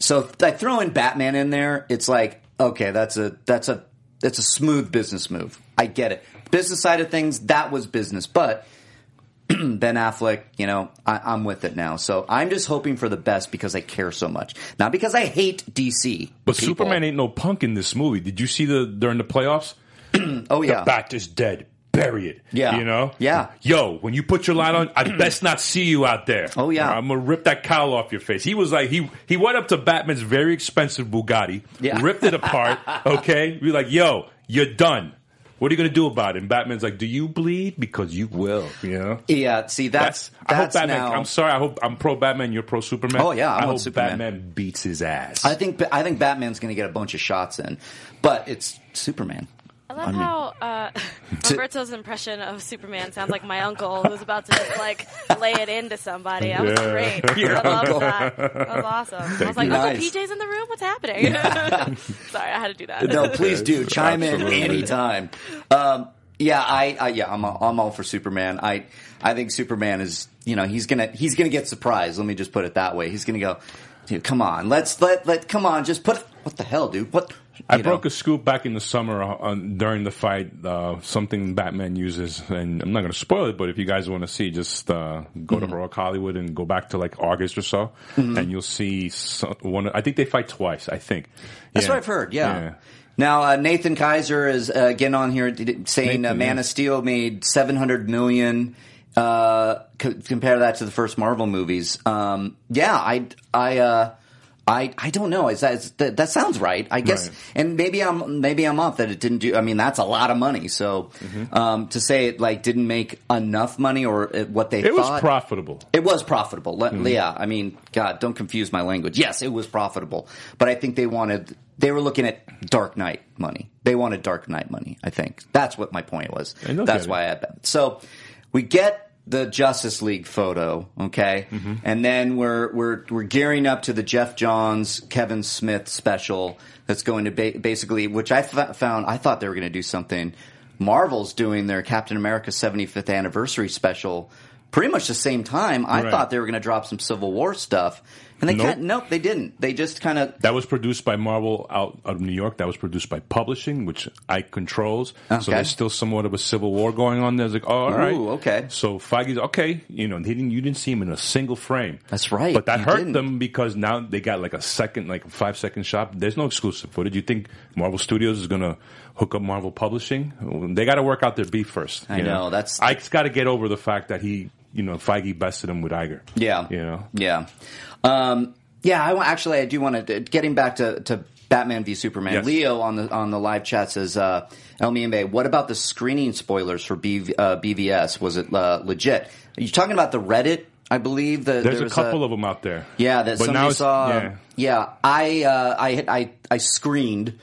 So, like throwing Batman in there, it's like, okay, that's a that's a that's a smooth business move. I get it. Business side of things, that was business, but Ben Affleck, you know, I, I'm with it now. So I'm just hoping for the best because I care so much, not because I hate DC. But people. Superman ain't no punk in this movie. Did you see the during the playoffs? Oh yeah, The bat is dead. Bury it. Yeah. You know? Yeah. Yo, when you put your light on, I'd best not see you out there. Oh, yeah. I'm gonna rip that cowl off your face. He was like he he went up to Batman's very expensive Bugatti, Yeah. ripped it apart, okay? Be like, yo, you're done. What are you gonna do about it? And Batman's like, Do you bleed? Because you will, you know? yeah. See, that's That's, I hope Batman. now. I'm sorry. I hope I'm pro Batman. You're pro Superman. Oh, yeah, I I, hope Superman. Batman beats his ass. I think I think Batman's going to get a bunch of shots in, but it's Superman. I love how uh, Roberto's impression of Superman sounds like my uncle who's about to just like lay it into somebody. That was Yeah. great. Your I loved uncle. that. That was awesome. I was like, you. Uncle Nice. PJ's in the room. What's happening? Sorry, I had to do that. No, please do chime in anytime. Um, yeah, I, I yeah, I'm all, I'm all for Superman. I I think Superman is you know he's gonna he's gonna get surprised. Let me just put it that way. He's gonna go, dude, come on, let's let let come on, just put what the hell, dude? What? I you broke a scoop back in the summer uh, on, during the fight. Uh, something Batman uses, and I'm not going to spoil it. But if you guys want to see, just uh, go Mm-hmm. to Heroic Hollywood and go back to like August or so, and you'll see some, one. I think they fight twice. I think That's Yeah. what I've heard. Yeah. Now uh, Nathan Kaiser is uh, getting on here saying uh, Man yeah. of Steel made 700 million. Uh, co- compare that to the first Marvel movies. Um, yeah, I I uh, I, I don't know. Is that, is that that sounds right? I guess, Right. and maybe I'm maybe I'm off that it didn't do. I mean, that's a lot of money. So Mm-hmm. um, to say it like didn't make enough money or it, what they It was profitable. It was profitable. Mm-hmm. Yeah, I mean, God, don't confuse my language. Yes, it was profitable, but I think they wanted. They were looking at Dark Knight money. They wanted Dark Knight money. I think that's what my point was. That's get it. why I bet. So we get the Justice League photo, okay, Mm-hmm. and then we're we're we're gearing up to the Geoff Johns Kevin Smith special that's going to ba- basically, which I f- found I thought they were going to do something. Marvel's doing their Captain America 75th anniversary special pretty much the same time. I Right. thought they were going to drop some Civil War stuff, and they Nope. can't. Nope, they didn't. They just kind of. That was produced by Marvel out of New York. That was produced by publishing, which Ike controls. Okay. So there's still somewhat of a civil war going on. There's like, oh, all right, Ooh, okay. So Feige's okay. You know, he didn't. You didn't see him in a single frame. That's right, But that hurt didn't. them because now they got like a second, like a five second shot. There's no exclusive footage. You think Marvel Studios is going to hook up Marvel Publishing? They got to work out their beef first. I you know, that's- Ike's got to get over the fact that he, you know, Feige bested him with Iger. Yeah. You know. Yeah. Um, yeah. I actually I do want to getting back to, to Batman v Superman. Yes. Leo on the on the live chat says, uh, "El Mayimbe, what about the screening spoilers for BV, uh, BVS? Was it uh, legit? Are you talking about the Reddit? I believe that There's there a couple of them out there. Yeah, that But somebody saw. yeah. Yeah, I, uh, I, I, I screened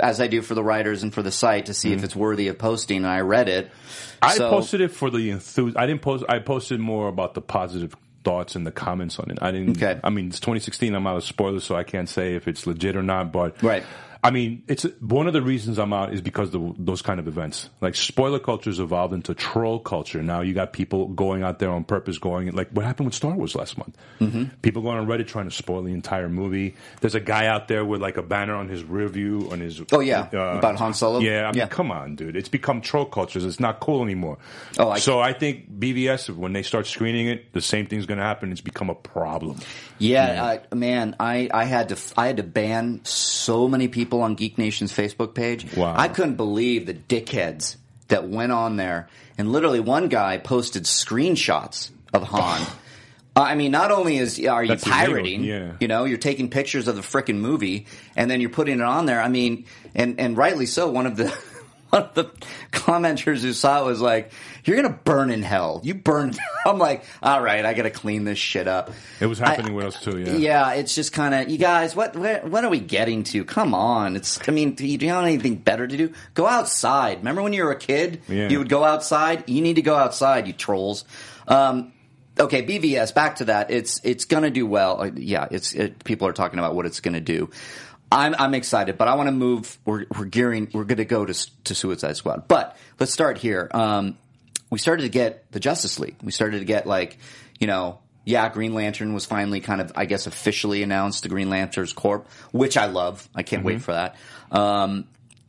as I do for the writers and for the site to see if it's worthy of posting. And I read it. Mm-hmm. I So- posted it for the enthus. I didn't post. I posted more about the positive thoughts and the comments on it. I didn't. Okay. I mean, it's 2016. I'm out of spoilers, so I can't say if it's legit or not. But Right. I mean, it's one of the reasons I'm out is because of those kind of events. Like spoiler culture's evolved into troll culture. Now you got people going out there on purpose, going like what happened with Star Wars last month. Mm-hmm. People going on Reddit trying to spoil the entire movie. There's a guy out there with like a banner on his rear view on his. Oh, yeah. About Han Solo? Yeah, I mean, Yeah. come on, dude. It's become troll cultures. It's not cool anymore. Oh, I- so I think BVS when they start screening it, the same thing's going to happen. It's become a problem. Yeah, I, man, I, I had to I had to ban so many people on Geek Nation's Facebook page. Wow. I couldn't believe the dickheads that went on there, and literally one guy posted screenshots of Han. Uh, I mean, not only is are you That's pirating, yeah. you know, you're taking pictures of the frickin' movie and then you're putting it on there. I mean, and and rightly so. One of the one of the commenters who saw it was like, "You're gonna burn in hell. You burn." I'm like, "All right, I got to clean this shit up." It was I- happening with us too. Yeah. yeah, it's just kind of you guys. What where, what are we getting to? Come on, it's. I mean, do you don't have anything better to do? Go outside. Remember when you were a kid? Yeah. You would go outside. You need to go outside, you trolls. Um, okay, BVS. Back to that. It's it's gonna do well. Uh, Yeah, it's it, people are talking about what it's gonna do. I'm I'm excited, but I want to move. We're we're gearing. We're going to go to to Suicide Squad, but let's start here. Um, we started to get the Justice League. We started to get like, you know, yeah, Green Lantern was finally kind of, I guess, officially announced. The Green Lanterns Corp, which I love. I can't Mm-hmm. wait for that. Um,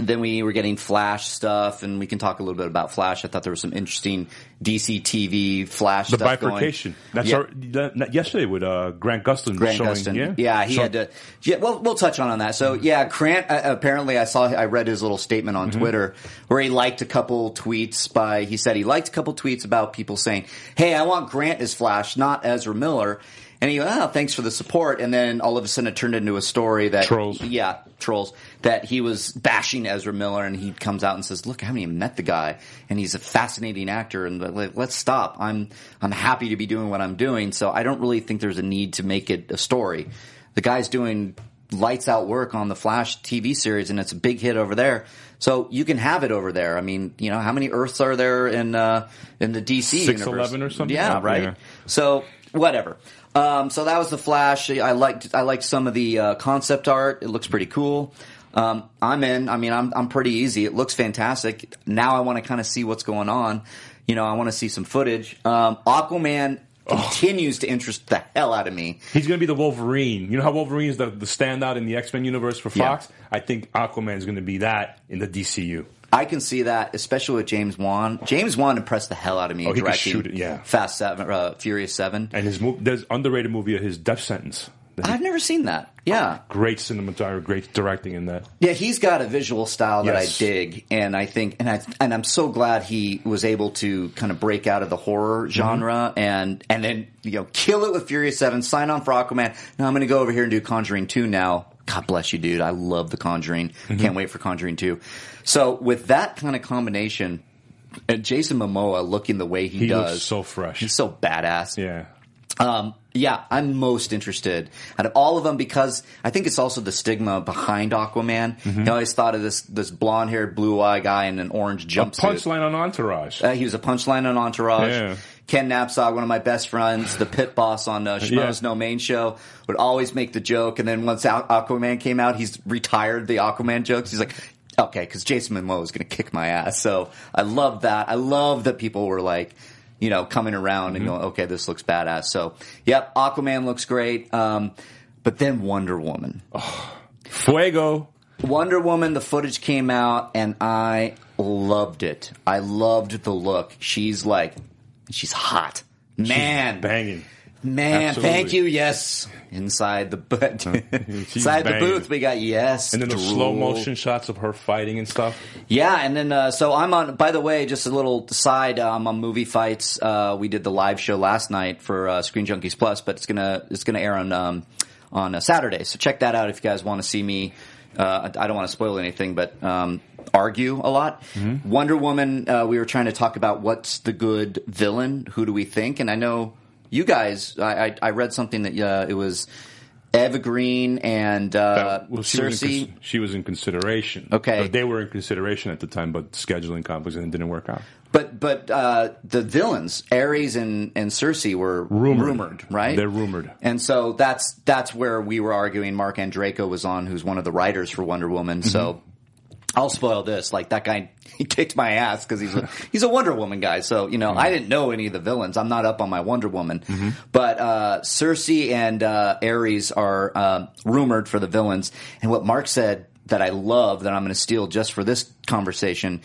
then we were getting Flash stuff, and we can talk a little bit about Flash. I thought there was some interesting DC TV Flash The stuff going. bifurcation. That's Yeah. our, that, yesterday with uh, Grant Gustin Grant showing. Gustin. Yeah, he So- had to. Yeah, well, we'll touch on on that. So, yeah, Grant. Uh, apparently, I saw. I read his little statement Mm-hmm. on Twitter where he liked a couple tweets by. He said he liked a couple tweets about people saying, "Hey, I want Grant as Flash, not Ezra Miller." And he, oh, thanks for the support. And then all of a sudden, it turned into a story that Trolls. yeah, trolls. That he was bashing Ezra Miller, and he comes out and says, "Look, I haven't even met the guy, and he's a fascinating actor." And like, let's stop. I'm I'm happy to be doing what I'm doing, so I don't really think there's a need to make it a story. The guy's doing lights out work on the Flash TV series, and it's a big hit over there. So you can have it over there. I mean, you know, how many Earths are there in uh, in the DC universe? 611 or something? Yeah, Oh, right. yeah. So whatever. Um, so that was the Flash. I liked I liked some of the uh, concept art. It looks pretty cool. Um, I'm in. I mean, I'm I'm pretty easy. It looks fantastic. Now I want to kind of see what's going on. You know, I want to see some footage. Um, Aquaman continues to interest the hell out of me. He's going to be the Wolverine. You know how Wolverine is the, the standout in the X Men universe for Yeah. Fox? I think Aquaman is going to be that in the DCU. I can see that, especially with James Wan. James Wan impressed the hell out of me Oh, directing shoot it, yeah. Fast Seven, uh, Furious Seven. And his mo- there's underrated movie of his Death Sentence. I've never seen that. Yeah. Great cinematography, great directing in that. Yeah, he's got a visual style that Yes. I dig, and I think, and I, and I'm so glad he was able to kind of break out of the horror Mm-hmm. genre and and then you know kill it with Furious Seven, sign on for Aquaman. Now I'm going to go over here and do Conjuring Two now. God bless you, dude. I love the Conjuring. Mm-hmm. Can't wait for Conjuring Two. So with that kind of combination, and Jason Momoa looking the way he, He does, so fresh. he's so badass. Yeah. Um, yeah, I'm most interested out of all of them because I think it's also the stigma behind Aquaman. Mm-hmm. I always thought of this this blonde haired, blue eyed guy in an orange jumpsuit. Punchline on Entourage. Uh, he was a punchline on Entourage. Yeah. Ken Napzok, one of my best friends, the pit boss on uh, Schmoes Yeah. No Main Show, would always make the joke. And then once Aquaman came out, he's retired the Aquaman jokes. He's like, okay, because Jason Momoa is going to kick my ass. So I love that. I love that people were like, you know, coming around and going, okay, this looks badass. So, yep, Aquaman looks great. Um, but then Wonder Woman. Fuego. Wonder Woman, the footage came out and I loved it. I loved the look. She's like, she's hot. Man, Banging. Man, Absolutely. thank you. Yes. Inside the booth, inside the booth, we got yes. And then the drool. slow motion shots of her fighting and stuff. Yeah, and then uh, so I'm on. By the way, just a little side. uh, I'm on movie fights. Uh, we did the live show last night for uh, Screen Junkies Plus, but it's gonna it's gonna air on um, on a Saturday. So check that out if you guys want to see me. Uh, I I don't want to spoil anything, but um, argue a lot. Wonder Woman. Uh, we were trying to talk about what's the good villain. Who do we think? And I know you guys. I I, I read something that uh, it was Eva Green and uh, That- well, she was, in, Circe. she was in consideration. Okay. They were in consideration at the time, but scheduling conflicts and it didn't work out. But but uh, the villains, Ares and, and Circe, were Rumored. right? They're rumored. and so that's that's where we were arguing. Marc Andreyko was on, who's one of the writers for Wonder Woman. So Mm-hmm. I'll spoil this. Like that guy, he kicked my ass because he's a he's a Wonder Woman guy. So you know, I Mm-hmm. didn't know any of the villains. I'm not up on my Wonder Woman, but uh, Circe and uh, Ares are um rumored for the villains. And what Marc said that I love that I'm going to steal just for this conversation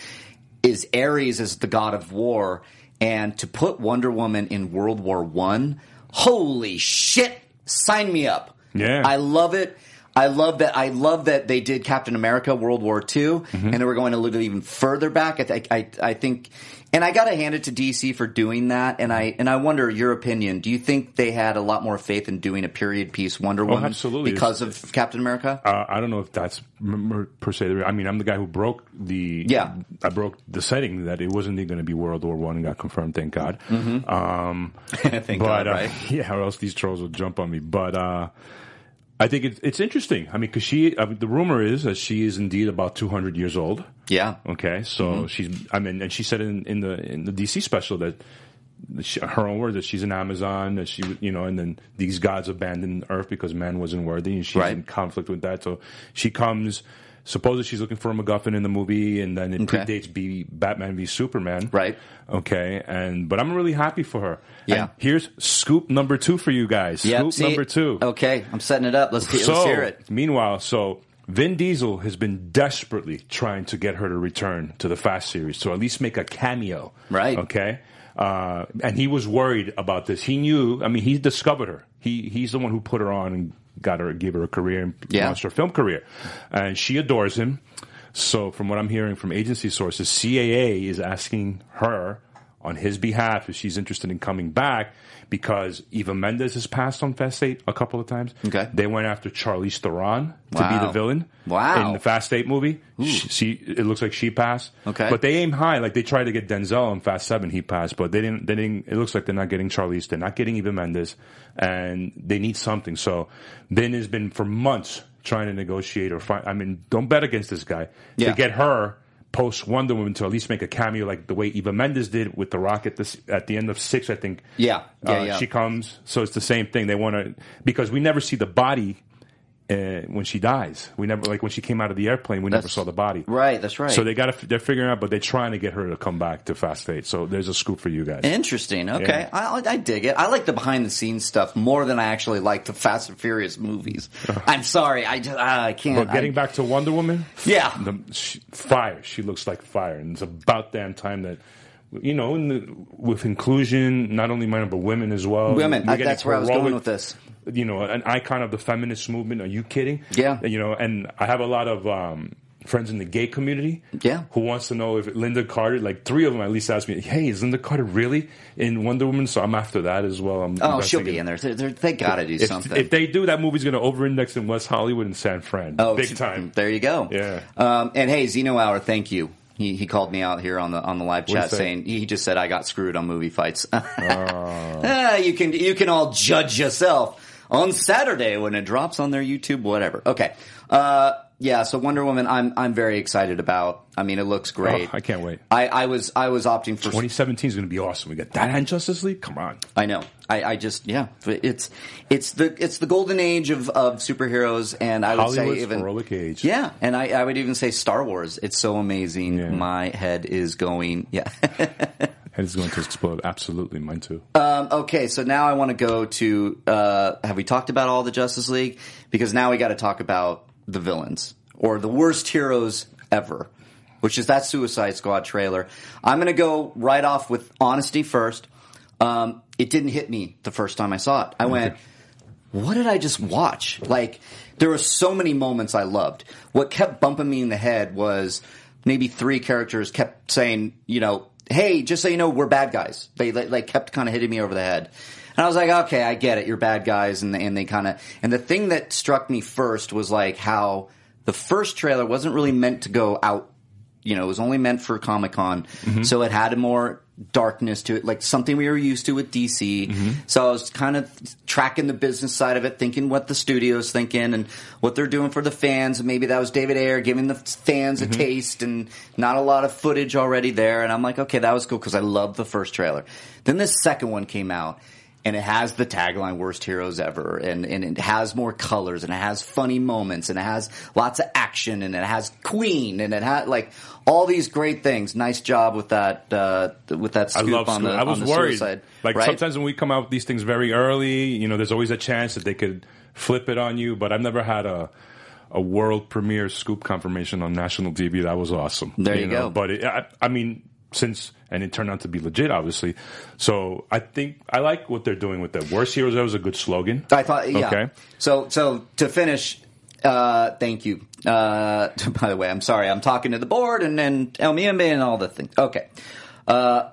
is Ares is the god of war, and to put Wonder Woman in World War One. Holy shit! Sign me up. Yeah. I love it. I love that. I love that they did Captain America World War II, and they were going a little even further back. I, th- I, I think, and I got to hand it to DC for doing that. And I and I wonder your opinion. Do you think they had a lot more faith in doing a period piece Wonder Woman absolutely. because of Captain America? Uh, I don't know if that's per se. I mean, I'm the guy who broke the. Yeah. I broke the setting that it wasn't going to be World War One and got confirmed. Thank God. Um, Thank but God, uh, right? yeah, or else these trolls will jump on me. But uh, I think it's it's interesting. I mean, because she, uh, the rumor is that she is indeed about 200 years old. Yeah. Okay, so Mm-hmm. she's. I mean, and she said in, in the in the DC special that she, her own words that she's an Amazon. That she, you know, and then these gods abandoned Earth because man wasn't worthy, and she's Right. in conflict with that. So she comes. Supposedly she's looking for a MacGuffin in the movie, and then it Okay. predates B, Batman v Superman. Right. Okay, and but I'm really happy for her. Yeah. And here's scoop number two for you guys. Yep, Scoop see- number two. Okay, I'm setting it up. Let's, So, let's hear it. meanwhile, so Vin Diesel has been desperately trying to get her to return to the Fast series, to at least make a cameo. Right. Okay. Uh, and he was worried about this. He knew. I mean, he discovered her. He he's the one who put her on and got her, gave her a career and Yeah. launched her film career, and she adores him. So, from what I'm hearing from agency sources, CAA is asking her on his behalf if she's interested in coming back because Eva Mendes has passed on Fast 8 a couple of times. Okay. They went after Charlize Theron to be the villain. Wow. In the Fast 8 movie. She, she, it looks like she passed. Okay. But they aim high. Like they tried to get Denzel in Fast 7, he passed. But they didn't, they didn't, it looks like they're not getting Charlize. They're not getting Eva Mendes. And they need something. So Ben has been for months trying to negotiate or find, I mean, don't bet against this guy. Yeah. To get her post Wonder Woman to at least make a cameo like the way Eva Mendes did with The Rock at, this, at the end of six, I think. Yeah. Yeah, Uh, yeah. She comes, so it's the same thing. They want to because we never see the body uh, when she dies. We never like when she came out of the airplane. We never saw the body. Right, that's right. So they got to they're figuring out, but they're trying to get her to come back to Fast Eight. So there's a scoop for you guys. Interesting. Okay, Yeah. I, I dig it. I like the behind the scenes stuff more than I actually like the Fast and Furious movies. I'm sorry, I just I can't. but getting I- back to Wonder Woman, Yeah. the, she, fire. She looks like fire, and it's about damn time that you know, in the, with inclusion, not only men but women as well. Women. I- that's where I was going with this. You know, an icon of the feminist movement. Are you kidding? Yeah. You know, and I have a lot of um, friends in the gay community. Yeah. Who wants to know if Lynda Carter? Like three of them at least asked me, "Hey, is Lynda Carter really in Wonder Woman?" So I'm after that as well. I'm Oh, she'll be in there. They're, they're, they got to do If, something. if they do, that movie's going to over-index in West Hollywood and San Fran. Oh, big time. There you go. Yeah. Um, and hey, Zeno Hour, thank you. He, he called me out here on the on the live chat say? saying he just said I got screwed on movie fights. Ah, you can you can all judge yourself on Saturday when it drops on their YouTube, whatever. Okay. Uh, yeah. So Wonder Woman, I'm I'm very excited about. I mean, it looks great. Oh, I can't wait. I, I was I was opting for 2017 is going to be awesome. We got that and Justice League. Come on. I know. I, I just yeah. It's it's the it's the golden age of, of superheroes, and I would Hollywood's say even heroic age. Yeah, and I, I would even say Star Wars. It's so amazing. Yeah. My head is going. Yeah. And it's going to explode. Absolutely, mine too. um, okay, so now I want to go to. Uh, have we talked about all the Justice League? Because now we got to talk about the villains or the worst heroes ever, which is that Suicide Squad trailer. I'm going to go right off with honesty first. Um, it didn't hit me the first time I saw it. I went, what did I just watch? Like, there were so many moments I loved. What kept bumping me in the head was maybe three characters kept saying, you know, hey, just so you know, we're bad guys. They like, kept kind of hitting me over the head. And I was like, okay, I get it. You're bad guys. And, and they kind of, and the thing that struck me first was like how the first trailer wasn't really meant to go out you know, it was only meant for Comic Con, Mm-hmm. so it had a more darkness to it, like something we were used to with DC. Mm-hmm. So I was kind of tracking the business side of it, thinking what the studio's thinking and what they're doing for the fans. And maybe that was David Ayer giving the fans Mm-hmm. a taste, and not a lot of footage already there. And I'm like, okay, that was cool because I loved the first trailer. Then this second one came out. And it has the tagline "Worst Heroes Ever," and, and it has more colors, and it has funny moments, and it has lots of action, and it has Queen, and it had like all these great things. Nice job with that uh, with that I scoop love on Scoop. the I was on the worried. suicide. like right? sometimes when we come out with these things very early, you know, there's always a chance that they could flip it on you. But I've never had a a world premiere scoop confirmation on national TV. That was awesome. There you know? go. But it, I, I mean, since and it turned out to be legit, obviously. So I think I like what they're doing with that. Worst heroes. That was a good slogan. I thought, yeah. Okay. So, so to finish, uh, thank you. Uh, by the way, I'm sorry. I'm talking to the board and and El Mayimbe and all the things. Okay. Uh,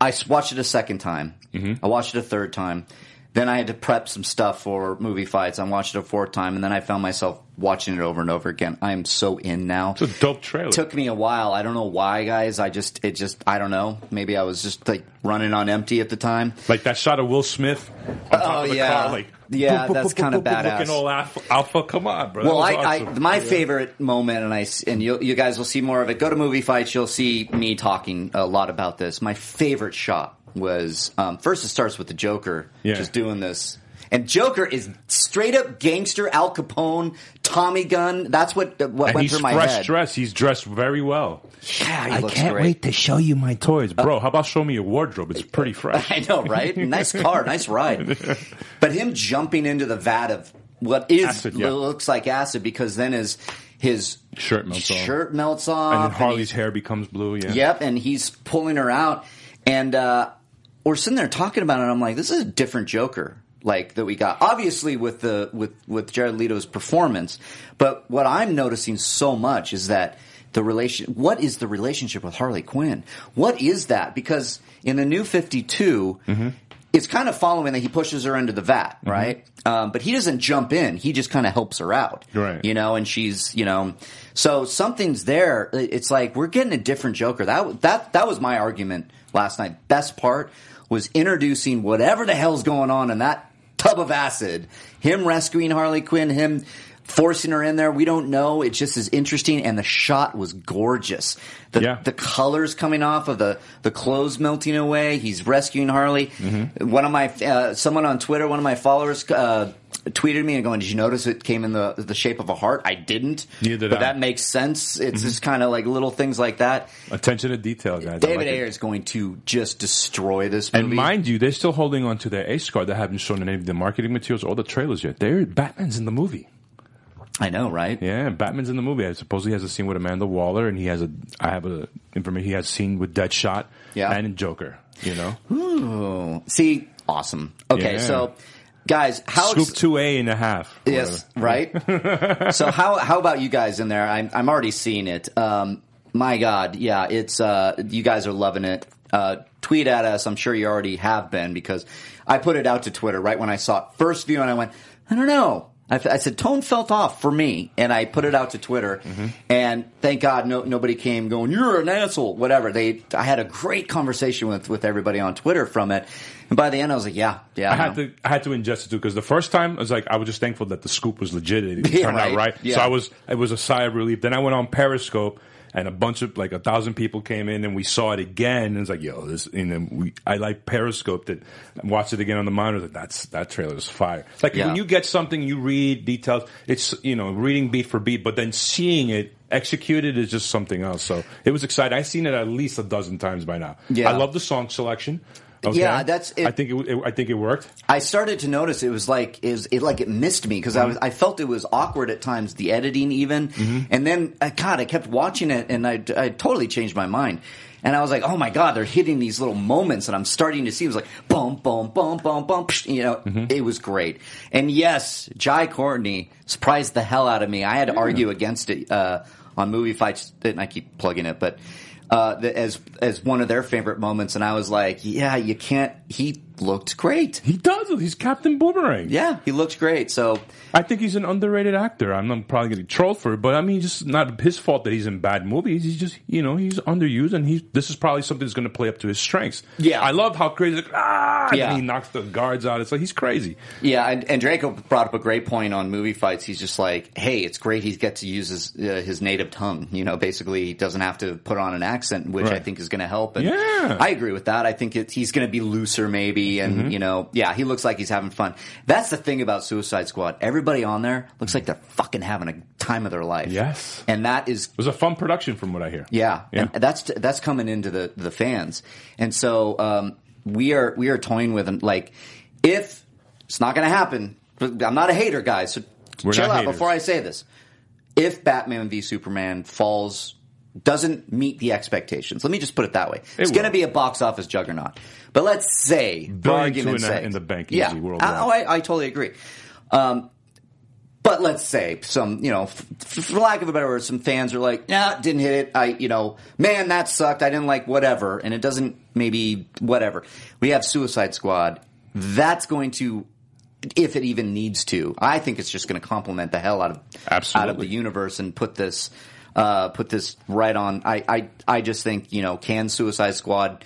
I watched it a second time. Mm-hmm. I watched it a third time. Then I had to prep some stuff for movie fights. I watched it a fourth time, and then I found myself watching it over and over again. I am so in now. It's a dope trailer. took me a while. I don't know why, guys. I just, it just, I don't know. Maybe I was just like running on empty at the time. like that shot of Will Smith on top Oh, of the yeah. car, like Yeah, that's boop, boop, badass. Looking all alpha, alpha. Come on, bro. Well, I, awesome. I my favorite moment, and I and you you guys will see more of it. Go to movie fights, you'll see me talking a lot about this. My favorite shot was um, first. It starts with the Joker Yeah. just doing this, and Joker is straight up gangster Al Capone, Tommy gun. That's what what and went he's through my fresh head. dressed. He's dressed very well. Yeah, he I looks can't great. wait to show you my toys, bro. How about show me your wardrobe? It's pretty fresh. I know, right? Nice car, nice ride. But him jumping into the vat of what is Acid, yeah. looks like acid because then his his Shirt melts off. shirt melts off, and then Harley's he's- hair becomes blue. Yeah. Yep, and he's pulling her out, and uh, we're sitting there talking about it. I'm like, this is a different Joker, like that we got. Obviously, with the with with Jared Leto's performance, but what I'm noticing so much is that the relation. What is the relationship with Harley Quinn? What is that? Because in the new 52. It's kind of following that he pushes her into the vat, right? Um, but he doesn't jump in. He just kind of helps her out, Right. You know, and she's, you know, so something's there. It's like we're getting a different Joker. That that that was my argument last night. Best part was introducing whatever the hell's going on in that tub of acid. Him rescuing Harley Quinn. Him forcing her in there. We don't know. It just is interesting, and the shot was gorgeous. The Yeah. the colors coming off of the the clothes melting away. He's rescuing Harley. Mm-hmm. One of my uh, someone on Twitter, one of my followers. Uh, tweeted me and going, "Did you notice it came in the the shape of a heart?" I didn't, Neither did but I. that makes sense. It's just kind of like little things like that. Attention to detail, guys. David like. Ayer is going to just destroy this movie. And mind you, they're still holding on to their Ace card. They haven't shown any of the marketing materials or the trailers yet. They're Batman's in the movie. I know, right? Yeah, Batman's in the movie. I suppose he has a scene with Amanda Waller, and he has a. I have a information. He has a scene with Deadshot. Yeah. and Joker. You know, Ooh. See, awesome. Okay, Yeah. so guys, how scoop ex- two A and a half. Yes, right. so how how about you guys in there? I'm I'm already seeing it. Um, my God, yeah, it's uh, you guys are loving it. Uh, tweet at us. I'm sure you already have been because I put it out to Twitter right when I saw it first view, and I went, I don't know. I, I said tone felt off for me, and I put it out to Twitter, mm-hmm. and thank God no, nobody came going, "You're an asshole," whatever. They, I had a great conversation with with everybody on Twitter from it, and by the end, I was like, "Yeah, yeah." I had no. to I had to ingest it too because the first time I was like I was just thankful that the scoop was legit. It Yeah, turned right. out right. Yeah. So I was it was a sigh of relief. Then I went on Periscope and a bunch of like a thousand people came in and we saw it again. And it's like yo, this and then we I like Periscope that watched it again on the monitor. Like, That's that trailer is fire. Like Yeah. when you get something, you read details. It's you know reading beat for beat, but then seeing it. Executed is just something else. So it was exciting. I've seen it at least a dozen times by now. Yeah. I love the song selection. Okay? Yeah, that's- it- I think it, it. I think it worked. I started to notice it was like it, was, it like it missed me because I was I felt it was awkward at times the editing even. And then uh, God I kept watching it and I I totally changed my mind. And I was like oh my God they're hitting these little moments and I'm starting to see. It was like boom boom boom boom boom psh, you know it was great. And yes Jai Courtney surprised the hell out of me. I had to argue against it uh, on movie fights and I keep plugging it? But uh, as as one of their favorite moments, and I was like, "Yeah, you can't." He looked great. He does. He's Captain Boomerang. Yeah, he looks great. So I think he's an underrated actor. I'm not probably getting trolled for it, but I mean, just not his fault that he's in bad movies. He's just, you know, he's underused, and he. This is probably something that's going to play up to his strengths. Yeah. I love how crazy. Like, ah, Yeah. he knocks the guards out. It's like he's crazy. yeah, and, and Draco brought up a great point on movie fights. He's just like, "Hey, it's great he gets to use his uh, his native tongue. You know, basically, he doesn't have to put on an accent, which I think is going to help." And Yeah. I agree with that. I think it, he's going to be looser, maybe, and Mm-hmm. you know, yeah, he looks like he's having fun. That's the thing about Suicide Squad. Everybody on there looks like they're fucking having a time of their life. Yes. and that is It was a fun production, from what I hear. Yeah, Yeah. and that's that's coming into the the fans, and so um, we are we are toying with them. Like, if it's not going to happen, I'm not a hater, guys. So We're chill out haters. before I say this. If Batman v Superman falls, doesn't meet the expectations, let me just put it that way. it's will. going to be a box office juggernaut. But let's say, Billion argument's in the- sake, in the bank yeah. I, oh, I, I totally agree. Um, but let's say some, you know, f- f- for lack of a better word, some fans are like, "Yeah, didn't hit it. I, you know, man, that sucked. I didn't like whatever." And it doesn't maybe whatever. We have Suicide Squad. That's going to, if it even needs to, I think it's just going to complement the hell out of out of the universe and put this, uh, put this right on. I, I, I just think you know, can Suicide Squad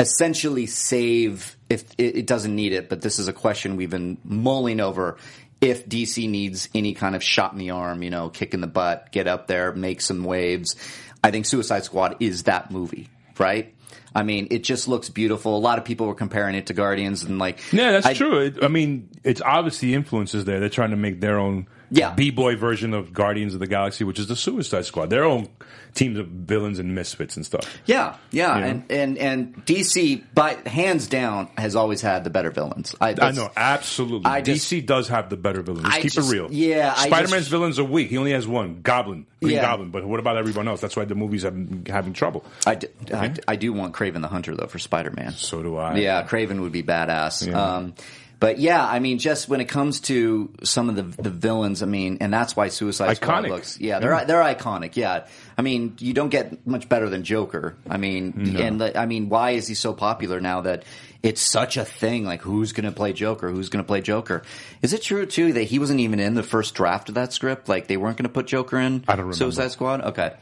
essentially save if it, doesn't need it, but this is a question we've been mulling over. If DC needs any kind of shot in the arm, you know, kick in the butt, get up there, make some waves, I think Suicide Squad is that movie, right? I mean, it just looks beautiful. A lot of people were comparing it to Guardians and like, Yeah, that's I- true. It, I mean, it's obviously influences there. They're trying to make their own Yeah. b-boy version of Guardians of the Galaxy, which is the Suicide Squad. Their own teams of villains and misfits and stuff. Yeah, yeah, You know? and, and and DC, by hands down, has always had the better villains. I, I know, absolutely. I just- DC does have the better villains. Let's I keep just- it real. yeah, Spider-Man's villains are weak. He only has one, Goblin, Green Yeah. Goblin. But what about everyone else? That's why the movies have been having trouble. I, d- I, I do want Kraven the Hunter though for Spider Man. So do I. Yeah, Kraven would be badass. Yeah. Um, but yeah, I mean, just when it comes to some of the the villains, I mean, and that's why Suicide Squad Iconic. looks. Yeah, they're they're iconic. Yeah, I mean, you don't get much better than Joker. I mean, and the, I mean, why is he so popular now that it's such a thing? Like, who's going to play Joker? Who's going to play Joker? Is it true too that he wasn't even in the first draft of that script? Like, they weren't going to put Joker in. I don't remember. Suicide Squad. Okay.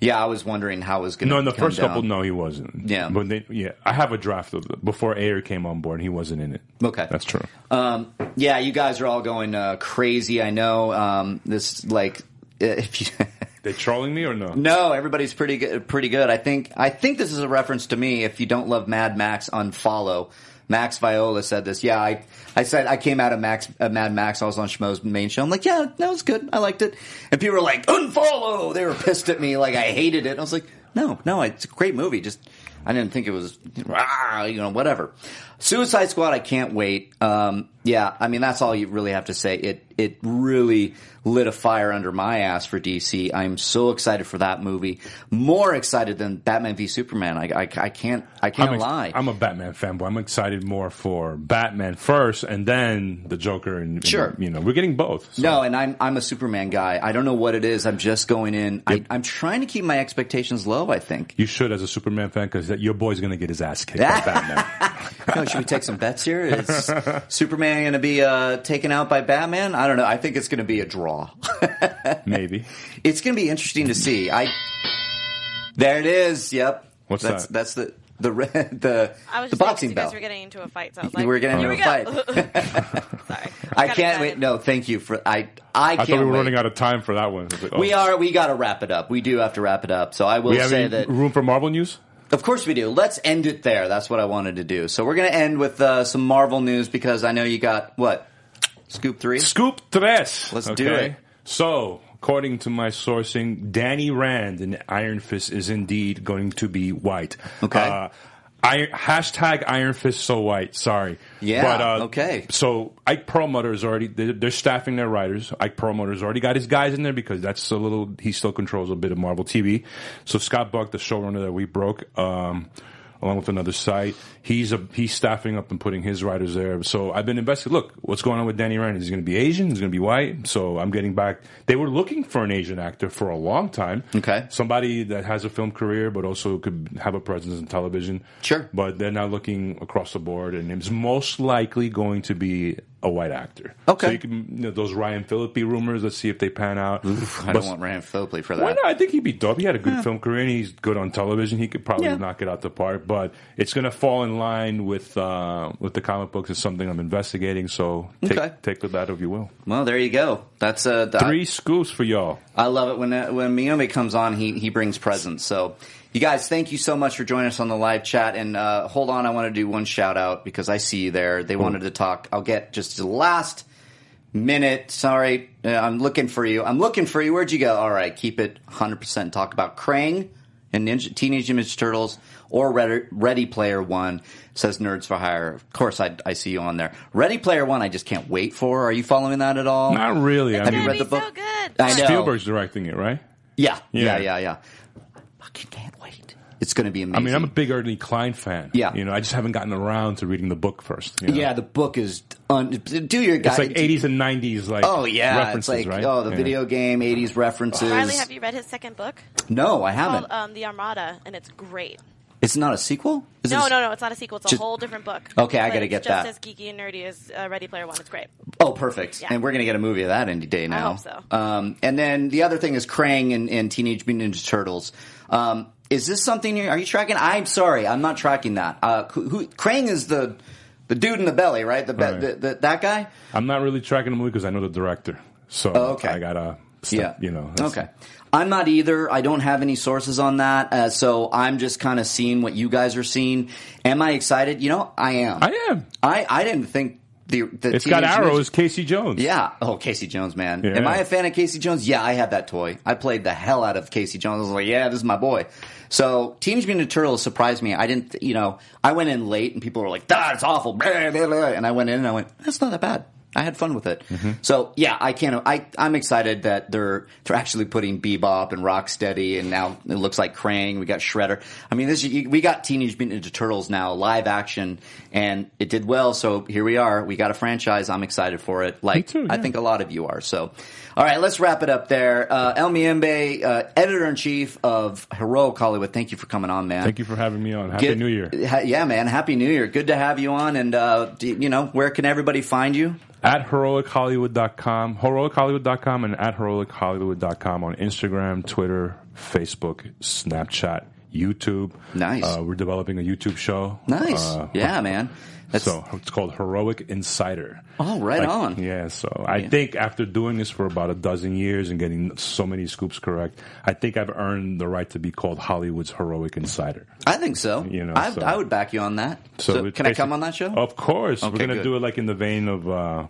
Yeah, I was wondering how it was going to. No, in the first couple, no, he wasn't. Yeah. but they, yeah, I have a draft of it before Ayer came on board. He wasn't in it. Okay. that's true. Um, yeah, you guys are all going uh, crazy. I know. Um, this like if you. They trolling me or no? No, everybody's pretty good. Pretty good. I think. I think this is a reference to me. If you don't love Mad Max, unfollow. Max Viola said this. Yeah, I, I said I came out of Max uh, Mad Max. I was on Schmoes main show. I'm like, yeah, that was good. I liked it. And people were like, unfollow. They were pissed at me. Like I hated it. And I was like, no, no, it's a great movie. Just I didn't think it was, ah, you know, whatever. Suicide Squad. I can't wait. Um, yeah, I mean that's all you really have to say. It it really lit a fire under my ass for DC. I'm so excited for that movie. More excited than Batman v Superman. I, I, I can't I can't I'm, ex- lie. I'm a Batman fanboy. I'm excited more for Batman first, and then the Joker. And, and, Sure. you know, we're getting both. so. no, and I'm I'm a Superman guy. I don't know what it is. I'm just going in. I, I'm trying to keep my expectations low. I think. You should, as a Superman fan, because your boy's going to get his ass kicked by Batman. No, should we take some bets here? Is Superman going to be uh, taken out by Batman? I don't know. I think it's going to be a draw. Maybe. it's going to be interesting to see. I there it is. Yep. What's that's, that? That's the the the I was the just boxing you bell. guys were getting into a fight, so I was like, We're getting into we a go. Sorry, I Got can't excited. wait. No, thank you for I. I I can't thought we were wait. running out of time for that one. Like, oh. We are. We got to wrap it up. We do have to wrap it up. So I will We have say any that. room for Marvel news? Of course we do. Let's end it there. That's what I wanted to do. So we're going to end with uh, some Marvel news because I know you got what scoop three. Scoop tres. Let's do it. So, according to my sourcing, Danny Rand in Iron Fist is indeed going to be white. Okay. Uh, Iron, hashtag Iron Fist so white. Sorry. Yeah, But, uh, okay. So Ike Perlmutter is already they're, they're staffing their writers. Ike Perlmutter's already got his guys in there because that's a little he still controls a bit of Marvel TV. So Scott Buck, the showrunner that we broke, um, along with another site, he's a he's staffing up and putting his writers there. So I've been investigating. Look, what's going on with Danny Rand? Is he going to be Asian? Is he going to be white? So I'm getting back. They were looking for an Asian actor for a long time. Okay. somebody that has a film career but also could have a presence in television. Sure. But they're now looking across the board, and it's most likely going to be a white actor. Okay. So you can you know, those Ryan Phillippe rumors. Let's see if they pan out. I But- don't want Ryan Phillippe for that. why not? I think he'd be dope. He had a good film career and he's good on television. He could probably Yeah. knock it out the park. But it's going to fall in line with uh, with the comic books. It's something I'm investigating. So take Okay. take with that if you will. Well, there you go. That's uh, the, Three scoops for y'all. I love it when uh, when Miyomi comes on. He he brings presents. So, you guys, thank you so much for joining us on the live chat. And uh, hold on, I want to do one shout out because I see you there. They wanted to talk. I'll get just the last minute. Sorry, uh, I'm looking for you. I'm looking for you. Where'd you go? All right, keep it 100. percent Talk about Krang and Ninja, Teenage Ninja Turtles or Ready, Ready Player One. Says Nerds for Hire. Of course, I, I see you on there. Ready Player One. I just can't wait for. Are you following that at all? Not really. I Have you mean, read It'd the book? so good. I know. Spielberg's directing it, right? Yeah, yeah, Yeah. yeah, yeah. Fucking can't wait. It's going to be amazing. I mean, I'm a big Ernie Cline fan. Yeah. You know, I just haven't gotten around to reading the book first. you know? yeah, the book is un- do your guy. It's like 80s and 90s, like Oh yeah, references, it's like right? oh the Yeah. video game '80s references. Riley, have you read his second book? no, I haven't. Called um, The Armada, and it's great. It's not a sequel. Is it No, a- no, no, it's not a sequel. It's a Just- whole different book. Okay, I gotta it's get just that. as geeky and nerdy as uh, Ready Player One. It's great. Oh, perfect. Yeah. And we're going to get a movie of that any day now. hope so. Um, and then the other thing is Krang and, and Teenage Mutant Ninja Turtles. Um, is this something you are you tracking? I'm sorry, I'm not tracking that. Uh, who, who Krang is the the dude in the belly, right? The, be- Right. the, the that guy. I'm not really tracking the movie because I know the director. So Oh, okay. I gotta, step, you know. Okay. I'm not either. I don't have any sources on that, uh, so I'm just kind of seeing what you guys are seeing. Am I excited? You know, I am. I am. I, I didn't think the the It's got Teenage Ninja- arrows, Casey Jones. Yeah. Oh, Casey Jones, man. Yeah. Am I a fan of Casey Jones? Yeah, I had that toy. I played the hell out of Casey Jones. I was like, yeah, this is my boy. So Teenage Mutant Turtles surprised me. I didn't, you know, I went in late and people were like, "Ah, it's awful," blah, blah, blah. and I went in and I went, "That's not that bad." I had fun with it. Mm-hmm. So yeah, I can't. I I'm excited that they're they're actually putting Bebop and Rocksteady, and now it looks like Krang. We got Shredder. I mean, this we got Teenage Mutant Ninja Turtles now live action, and it did well. So here we are. We got a franchise. I'm excited for it. Like too, I think a lot of you are. So, all right, let's wrap it up there. Uh, El Mayimbe, uh, editor in chief of Heroic Hollywood. Thank you for coming on, man. Thank you for having me on. Happy New Year. Ha- yeah, man. Happy New Year. Good to have you on. And uh, do, you know, where can everybody find you? At heroichollywood.com, heroichollywood.com, and at heroichollywood.com on Instagram, Twitter, Facebook, Snapchat, YouTube. Nice. Uh, we're developing a YouTube show. Nice. Uh, yeah, man. That's, So it's called Heroic Insider. Oh, right Like, on. Yeah, so I Yeah. think after doing this for about a dozen years and getting so many scoops correct, I think I've earned the right to be called Hollywood's Heroic Insider. I think so. You know, I, so- I would back you on that. So, it's can I come on that show? Of course. Okay, we're going to do it like in the vein of uh,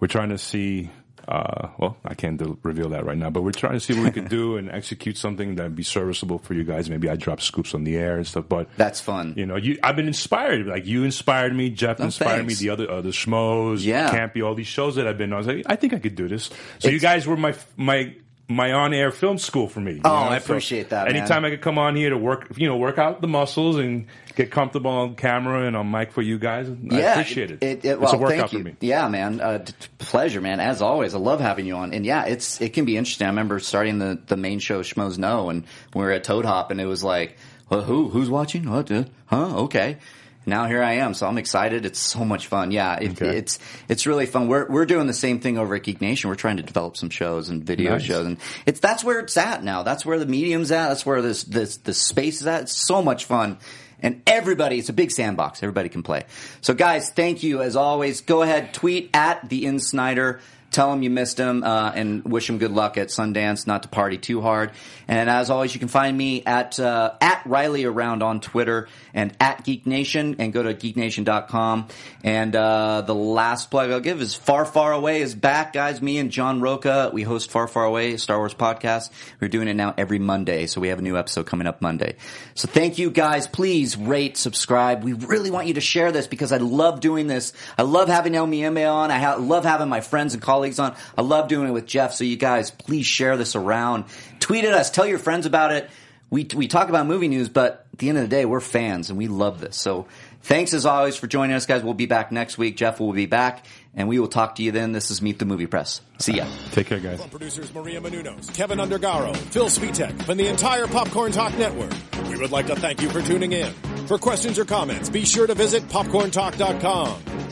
we're trying to see Uh, well, I can't do, reveal that right now, but we're trying to see what we could do and execute something that'd be serviceable for you guys. Maybe I drop scoops on the air and stuff, but That's fun. You know, you I've been inspired. Like you inspired me, Jeff Oh, inspired thanks. me, the other the schmoes, Yeah. Campy, all these shows that I've been on. I was like, I think I could do this. So you guys were my my my on air film school for me. Oh, know? I So appreciate that, man. Anytime I could come on here to work, you know, work out the muscles and get comfortable on camera and on mic for you guys, I appreciate it. It, it's well, a workout thank you. for me. Yeah, man. Uh, t- pleasure, man. As always, I love having you on. And yeah, it's it can be interesting. I remember starting the the main show Schmoes Know, and we were at Toad Hop, and it was like, well, who who's watching? What? uh, Huh? Okay. Now here I am, so I'm excited. It's so much fun. Yeah, it, Okay. it's it's really fun. We're we're doing the same thing over at Geek Nation. We're trying to develop some shows and video Nice. shows, and it's that's where it's at now. That's where the medium's at. That's where this this the space is at. It's so much fun. And everybody, it's a big sandbox. Everybody can play. So, guys, thank you as always. Go ahead, tweet at the InSneider. Tell him you missed him uh, and wish him good luck at Sundance. Not to party too hard. And as always, you can find me at uh, at Riley around on Twitter and at Geek Nation. And go to geeknation.com. And uh, the last plug I'll give is Far Far Away is back, guys. Me and John Roca, we host Far Far Away, Star Wars podcast. We're doing it now every Monday, so we have a new episode coming up Monday. So thank you, guys. Please rate, subscribe. We really want you to share this because I love doing this. I love having El Mayimbe on. I ha- love having my friends and colleagues on. I love doing it with Jeff. So you guys, please share this around. Tweet at us. Tell your friends about it. We, we talk about movie news, but at the end of the day, we're fans and we love this. So thanks as always for joining us, guys. We'll be back next week. Jeff will be back and we will talk to you then. This is Meet the Movie Press. See ya. Take care, guys. From producers Maria Menounos, Kevin Undergaro, Phil Svitek, and the entire Popcorn Talk Network, we would like to thank you for tuning in. For questions or comments, be sure to visit popcorntalk.com.